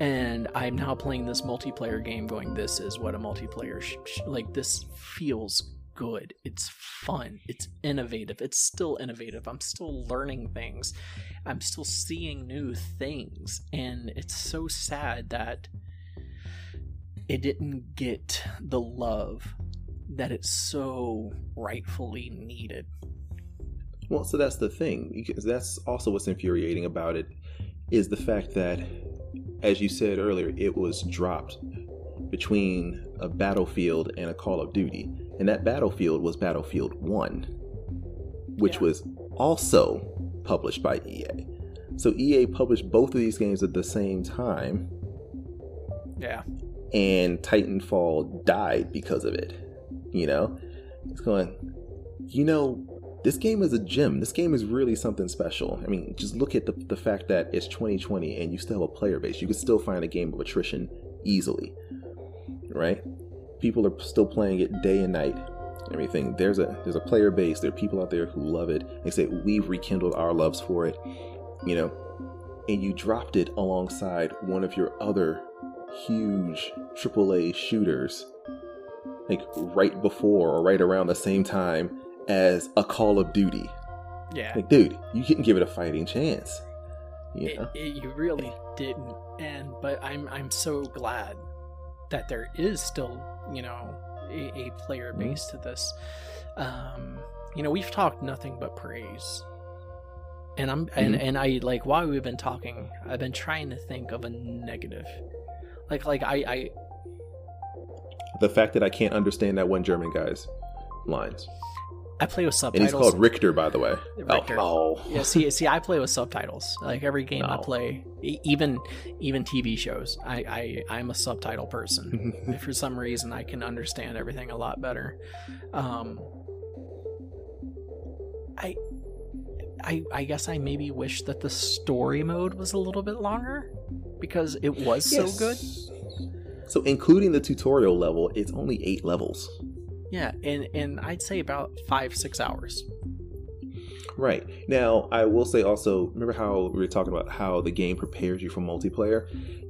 and i'm now playing this multiplayer game going this is what a multiplayer sh- sh- like this feels good it's fun it's innovative it's still innovative i'm still learning things i'm still seeing new things and it's so sad that it didn't get the love that it so rightfully needed. Well, so that's the thing. Because that's also what's infuriating about it is the fact that, as you said earlier, it was dropped between a battlefield and a Call of Duty. And that battlefield was Battlefield 1, which yeah. was also published by EA. So EA published both of these games at the same time. Yeah. And Titanfall died because of it. You know, it's going, you know, this game is a gem. This game is really something special. I mean, just look at the, the fact that it's 2020 and you still have a player base. You can still find a game of attrition easily, right? People are still playing it day and night. Everything. There's a there's a player base. There are people out there who love it. They say we've rekindled our loves for it. You know, and you dropped it alongside one of your other huge AAA shooters like right before or right around the same time as a Call of Duty. Yeah. Like, dude, you didn't give it a fighting chance. You, know? it, it, you really didn't. And but I'm I'm so glad that there is still you know a, a player mm-hmm. base to this. Um, you know, we've talked nothing but praise. And I'm mm-hmm. and, and I like while we've been talking, I've been trying to think of a negative. Like like I, I the fact that I can't understand that one German guy's lines. I play with subtitles. And he's called Richter, by the way. Richter. Oh, oh. yeah. See, see, I play with subtitles. Like every game no. I play, even even TV shows, I, I I'm a subtitle person. For some reason, I can understand everything a lot better. Um, I, I, I guess I maybe wish that the story mode was a little bit longer because it was yes. so good. So including the tutorial level, it's only eight levels. Yeah, and and I'd say about five six hours. Right now, I will say also. Remember how we were talking about how the game prepares you for multiplayer?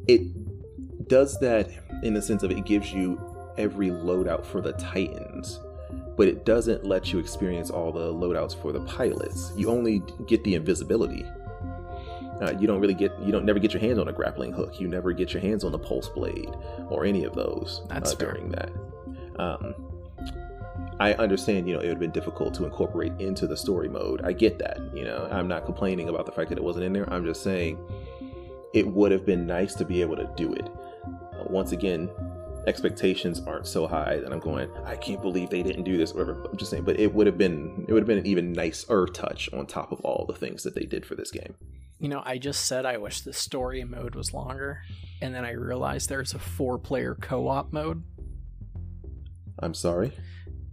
It does that in the sense of it gives you every loadout for the Titans, but it doesn't let you experience all the loadouts for the pilots. You only get the invisibility. Uh, you don't really get you don't never get your hands on a grappling hook. You never get your hands on the pulse blade or any of those That's uh, during that. Um, I understand, you know, it would have been difficult to incorporate into the story mode. I get that, you know. I'm not complaining about the fact that it wasn't in there. I'm just saying it would have been nice to be able to do it. Uh, once again, expectations aren't so high that I'm going, I can't believe they didn't do this, or whatever. I'm just saying, but it would have been it would have been an even nicer touch on top of all the things that they did for this game you know, I just said I wish the story mode was longer, and then I realized there's a four player co op mode. I'm sorry?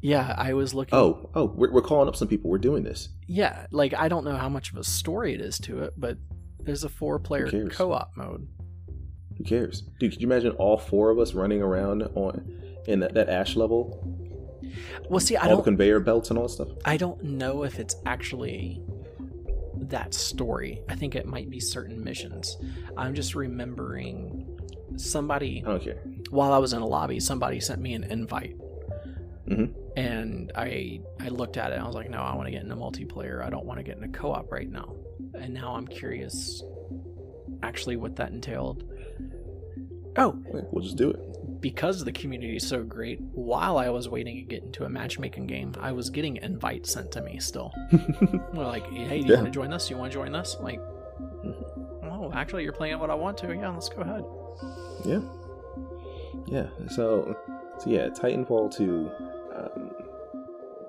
Yeah, I was looking. Oh, oh, we're, we're calling up some people. We're doing this. Yeah, like I don't know how much of a story it is to it, but there's a four player co op mode. Who cares? Dude, could you imagine all four of us running around on in that, that ash level? Well, see, I all don't conveyor belts and all stuff. I don't know if it's actually that story. I think it might be certain missions. I'm just remembering somebody. Okay. While I was in a lobby, somebody sent me an invite. Mm-hmm. And I I looked at it and I was like, no, I want to get into multiplayer. I don't want to get into co-op right now. And now I'm curious, actually, what that entailed. Oh, we'll just do it because the community is so great, while I was waiting to get into a matchmaking game, I was getting invites sent to me still. They're like, hey, do you yeah. want to join this? Do you want to join this? I'm like, oh, actually, you're playing what I want to. Yeah, let's go ahead. Yeah. Yeah. So, so yeah, Titanfall 2, um,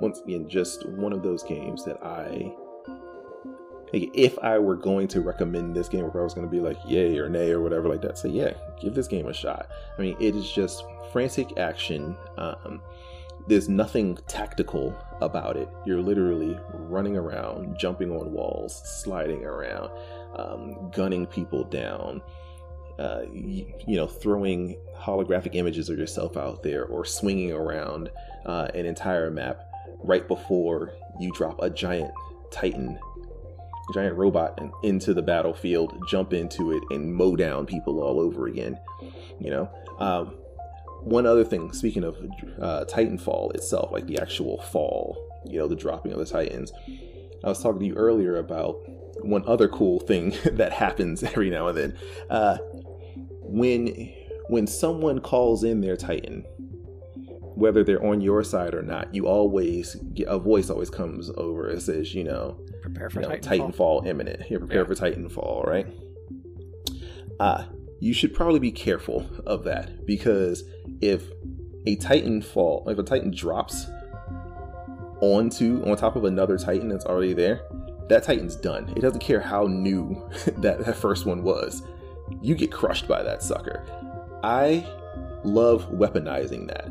once again, just one of those games that I like, if I were going to recommend this game, if I was going to be like yay or nay or whatever like that, say yeah, give this game a shot. I mean, it is just frantic action. Um, there's nothing tactical about it. You're literally running around, jumping on walls, sliding around, um, gunning people down. Uh, you, you, know, throwing holographic images of yourself out there, or swinging around uh, an entire map right before you drop a giant titan giant robot into the battlefield, jump into it, and mow down people all over again. You know, um, one other thing. Speaking of uh, Titanfall itself, like the actual fall, you know, the dropping of the Titans. I was talking to you earlier about one other cool thing that happens every now and then. Uh, when when someone calls in their Titan, whether they're on your side or not, you always get a voice always comes over and says, you know, prepare for you know, Titanfall. Titanfall imminent. Yeah, prepare Yeah. for Titanfall, right? Uh, you should probably be careful of that because if a Titanfall, if a Titan drops onto on top of another Titan that's already there, that Titan's done. It doesn't care how new that, that first one was. You get crushed by that sucker. I love weaponizing that.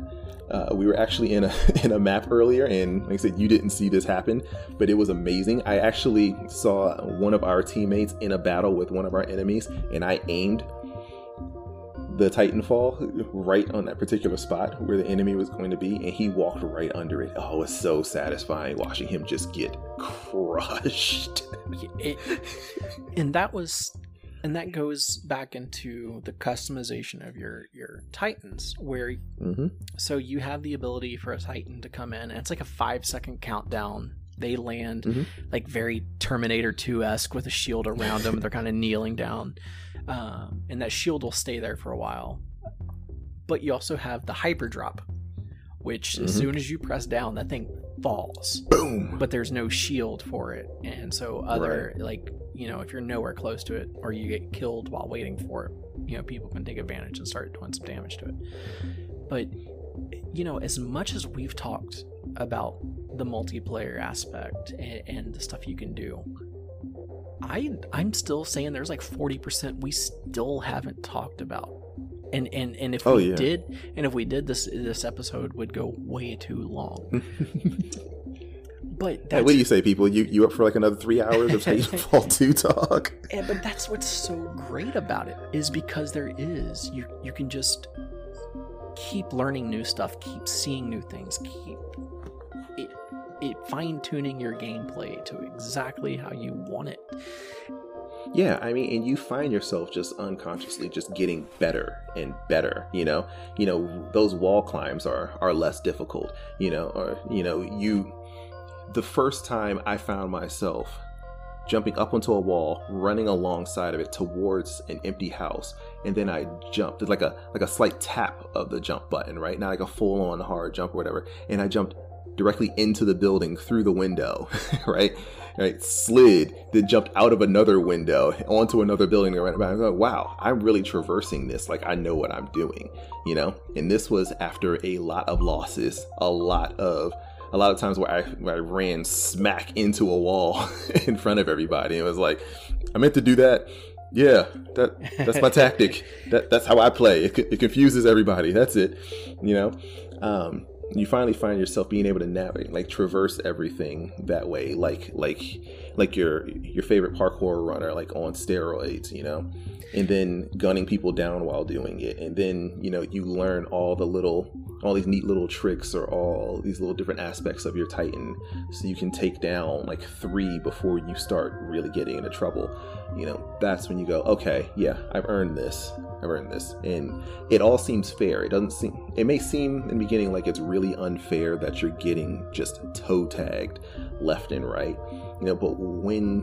Uh, we were actually in a in a map earlier, and like I said, you didn't see this happen, but it was amazing. I actually saw one of our teammates in a battle with one of our enemies, and I aimed the Titanfall right on that particular spot where the enemy was going to be, and he walked right under it. Oh, it was so satisfying watching him just get crushed. it, and that was and that goes back into the customization of your your titans where hmm so you have the ability for a titan to come in and it's like a five second countdown. They land Mhm. like very terminator 2-esque with a shield around them they're kind of kneeling down. Um, and that shield will stay there for a while. But you also have the hyper drop which as Mhm. soon as you press down that thing falls. Boom. but there's no shield for it. And so other like you know if you're nowhere close to it or you get killed while waiting for it you know people can take advantage and start doing some damage to it. But you know as much as we've talked about the multiplayer aspect and, and the stuff you can do i i'm still saying there's like 40% we still haven't talked about and and and if Oh, we yeah. did and if we did this this episode would go way too long but Hey, what do you say, people? You you up for like another three hours of Titanfall 2 talk? And, but that's what's so great about it is because there is you you can just keep learning new stuff, keep seeing new things, keep it, it fine tuning your gameplay to exactly how you want it. Yeah, I mean, and you find yourself just unconsciously just getting better and better. You know, you know those wall climbs are are less difficult. You know, or you know you. The first time I found myself jumping up onto a wall, running alongside of it towards an empty house, and then I jumped like a like a slight tap of the jump button, right? Not like a full on hard jump or whatever, and I jumped directly into the building through the window, right? Right, slid, then jumped out of another window onto another building. And right, like, wow, I'm really traversing this. Like I know what I'm doing, you know. And this was after a lot of losses, a lot of a lot of times where I, where I ran smack into a wall in front of everybody. It was like, I meant to do that. Yeah, that that's my tactic. That that's how I play. It, it confuses everybody. That's it. You know, um, you finally find yourself being able to navigate, like traverse everything that way, like like like your your favorite parkour runner, like on steroids. You know, and then gunning people down while doing it, and then you know you learn all the little all these neat little tricks or all these little different aspects of your titan so you can take down like three before you start really getting into trouble you know that's when you go okay yeah i've earned this i've earned this and it all seems fair it doesn't seem it may seem in the beginning like it's really unfair that you're getting just toe tagged left and right you know but when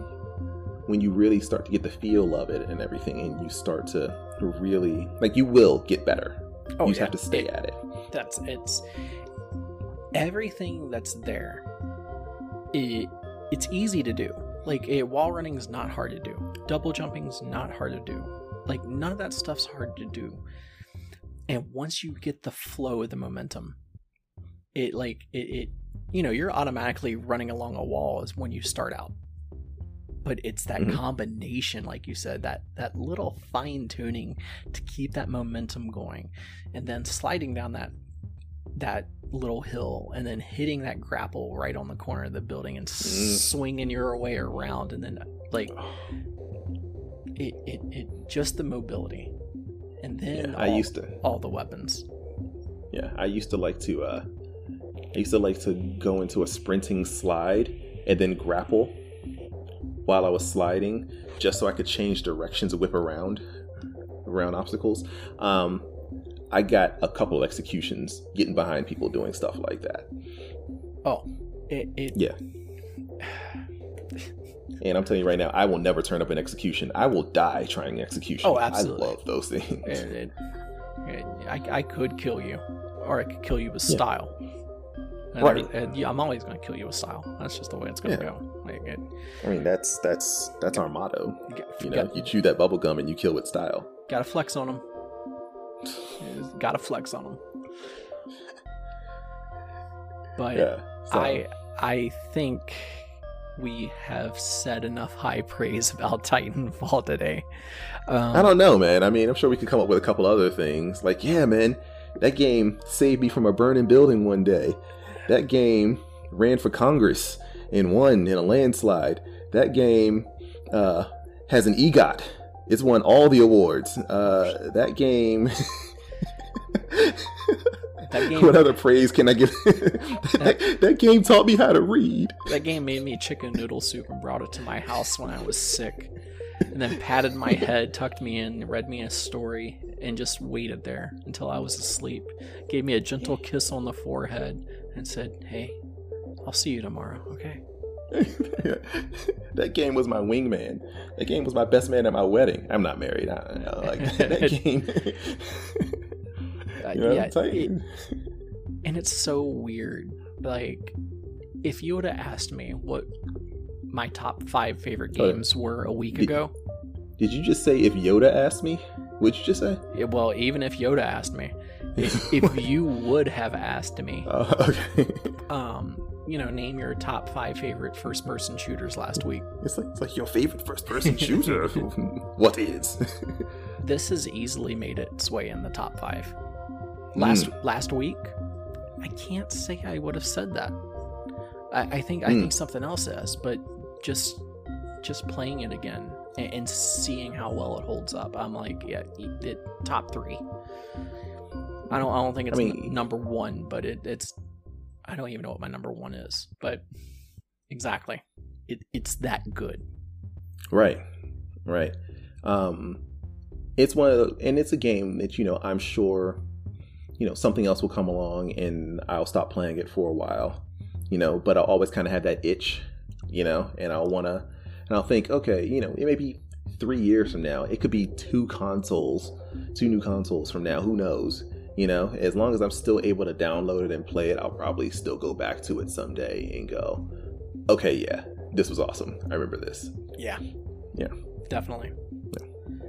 when you really start to get the feel of it and everything and you start to really like you will get better Oh, you just yeah. have to stay It- at it That's it's everything that's there. It it's easy to do. Like a wall running is not hard to do. Double jumping is not hard to do. Like none of that stuff's hard to do. And once you get the flow of the momentum, it like it, it you know you're automatically running along a wall as when you start out. but it's that Mhm. combination like you said that that little fine tuning to keep that momentum going and then sliding down that that little hill and then hitting that grapple right on the corner of the building and Mm. swinging your way around and then like it, it, it just the mobility and then Yeah, I used to. all the weapons Yeah, I used to like to. uh I used to like to go into a sprinting slide and then grapple while I was sliding, just so I could change directions, and whip around around obstacles. Um, I got a couple of executions getting behind people doing stuff like that. oh it, it Yeah. And I'm telling you right now, I will never turn up an execution. I will die trying execution. Oh, absolutely. I love those things. it, it, it- I, I could kill you or i could kill you with Yeah. style And Right. I- and yeah, I'm always going to kill you with style. That's just the way it's going to Yeah. go. Like it, I mean, that's that's that's our motto. you got, You know, you chew that bubble gum and you kill with style. got to flex on them. Got to flex on them. But Yeah. So, I I think we have said enough high praise about Titanfall today. Um, I don't know, man. I mean, I'm sure we could come up with a couple other things. Like, yeah, man, that game saved me from a burning building one day. That game ran for Congress and won in a landslide. That game uh, has an EGOT. It's won all the awards. Uh, that game. That game- what other praise can I give? that, that game taught me how to read. That game made me chicken noodle soup and brought it to my house when I was sick. And then patted my head, tucked me in, read me a story, and just waited there until I was asleep. Gave me a gentle kiss on the forehead and said, Hey, I'll see you tomorrow, okay? that game was my wingman. That game was my best man at my wedding. I'm not married. I don't. Like that game. Uh, you know, yeah, Titan. and it's so weird. Like, if you would have asked me what my top five favorite Oh, games were a week Did- ago, Did you just say if Yoda asked me? What'd you just say? yeah, well, even if Yoda asked me, if, if you would have asked me, Uh, okay. um, you know, name your top five favorite first person shooters last week. It's like it's like your favorite first person shooter. what is? This has easily made its way in the top five. Last last week, I can't say I would have said that. I, I think I Hmm. think something else is, but just just playing it again and, and seeing how well it holds up, I'm like, yeah, it, it top three. I don't I don't think it's I mean- number one, but it, it's I don't even know what my number one is, but exactly, it, it's that good. Right, right. Um, it's one of the, and it's a game that you know I'm sure, you know, something else will come along and I'll stop playing it for a while, you know. But I'll always kind of have that itch, you know, and I'll wanna, and I'll think, okay, you know, it may be three years from now, it could be two consoles, two new consoles from now, who knows. You know, as long as I'm still able to download it and play it, I'll probably still go back to it someday and go, okay, yeah, this was awesome. I remember this. Yeah, Yeah. definitely.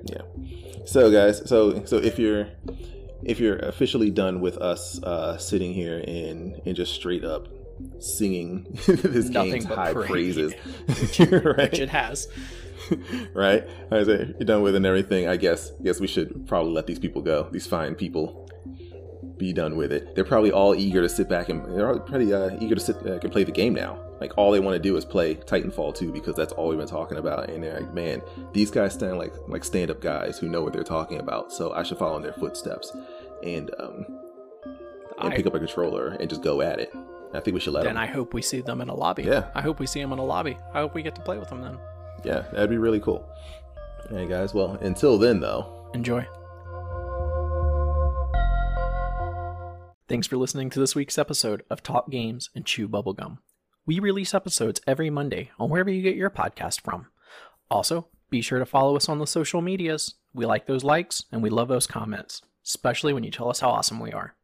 Yeah. So guys, so so if you're if you're officially done with us uh, sitting here and and just straight up singing this Nothing game's high praise. praises, Which it has. right? I say you're done with it and everything. I guess guess we should probably let these people go. These fine people be done with it. They're probably all eager to sit back and they're all pretty uh, eager to sit and play the game now. Like all they want to do is play Titanfall 2 because that's all we've been talking about. And they're like, man, these guys stand like like stand up guys who know what they're talking about. So I should follow in their footsteps and um and I- pick up a controller and just go at it. I think we should let then them. I hope we see them in a lobby. Yeah. I hope we see them in a lobby. I hope we get to play with them then. Yeah, that'd be really cool. Hey guys. Well, until then, though. Enjoy. Thanks for listening to this week's episode of Talk Games and Chew Bubblegum. We release episodes every Monday on wherever you get your podcast from. Also, be sure to follow us on the social medias. We like those likes and we love those comments, especially when you tell us how awesome we are.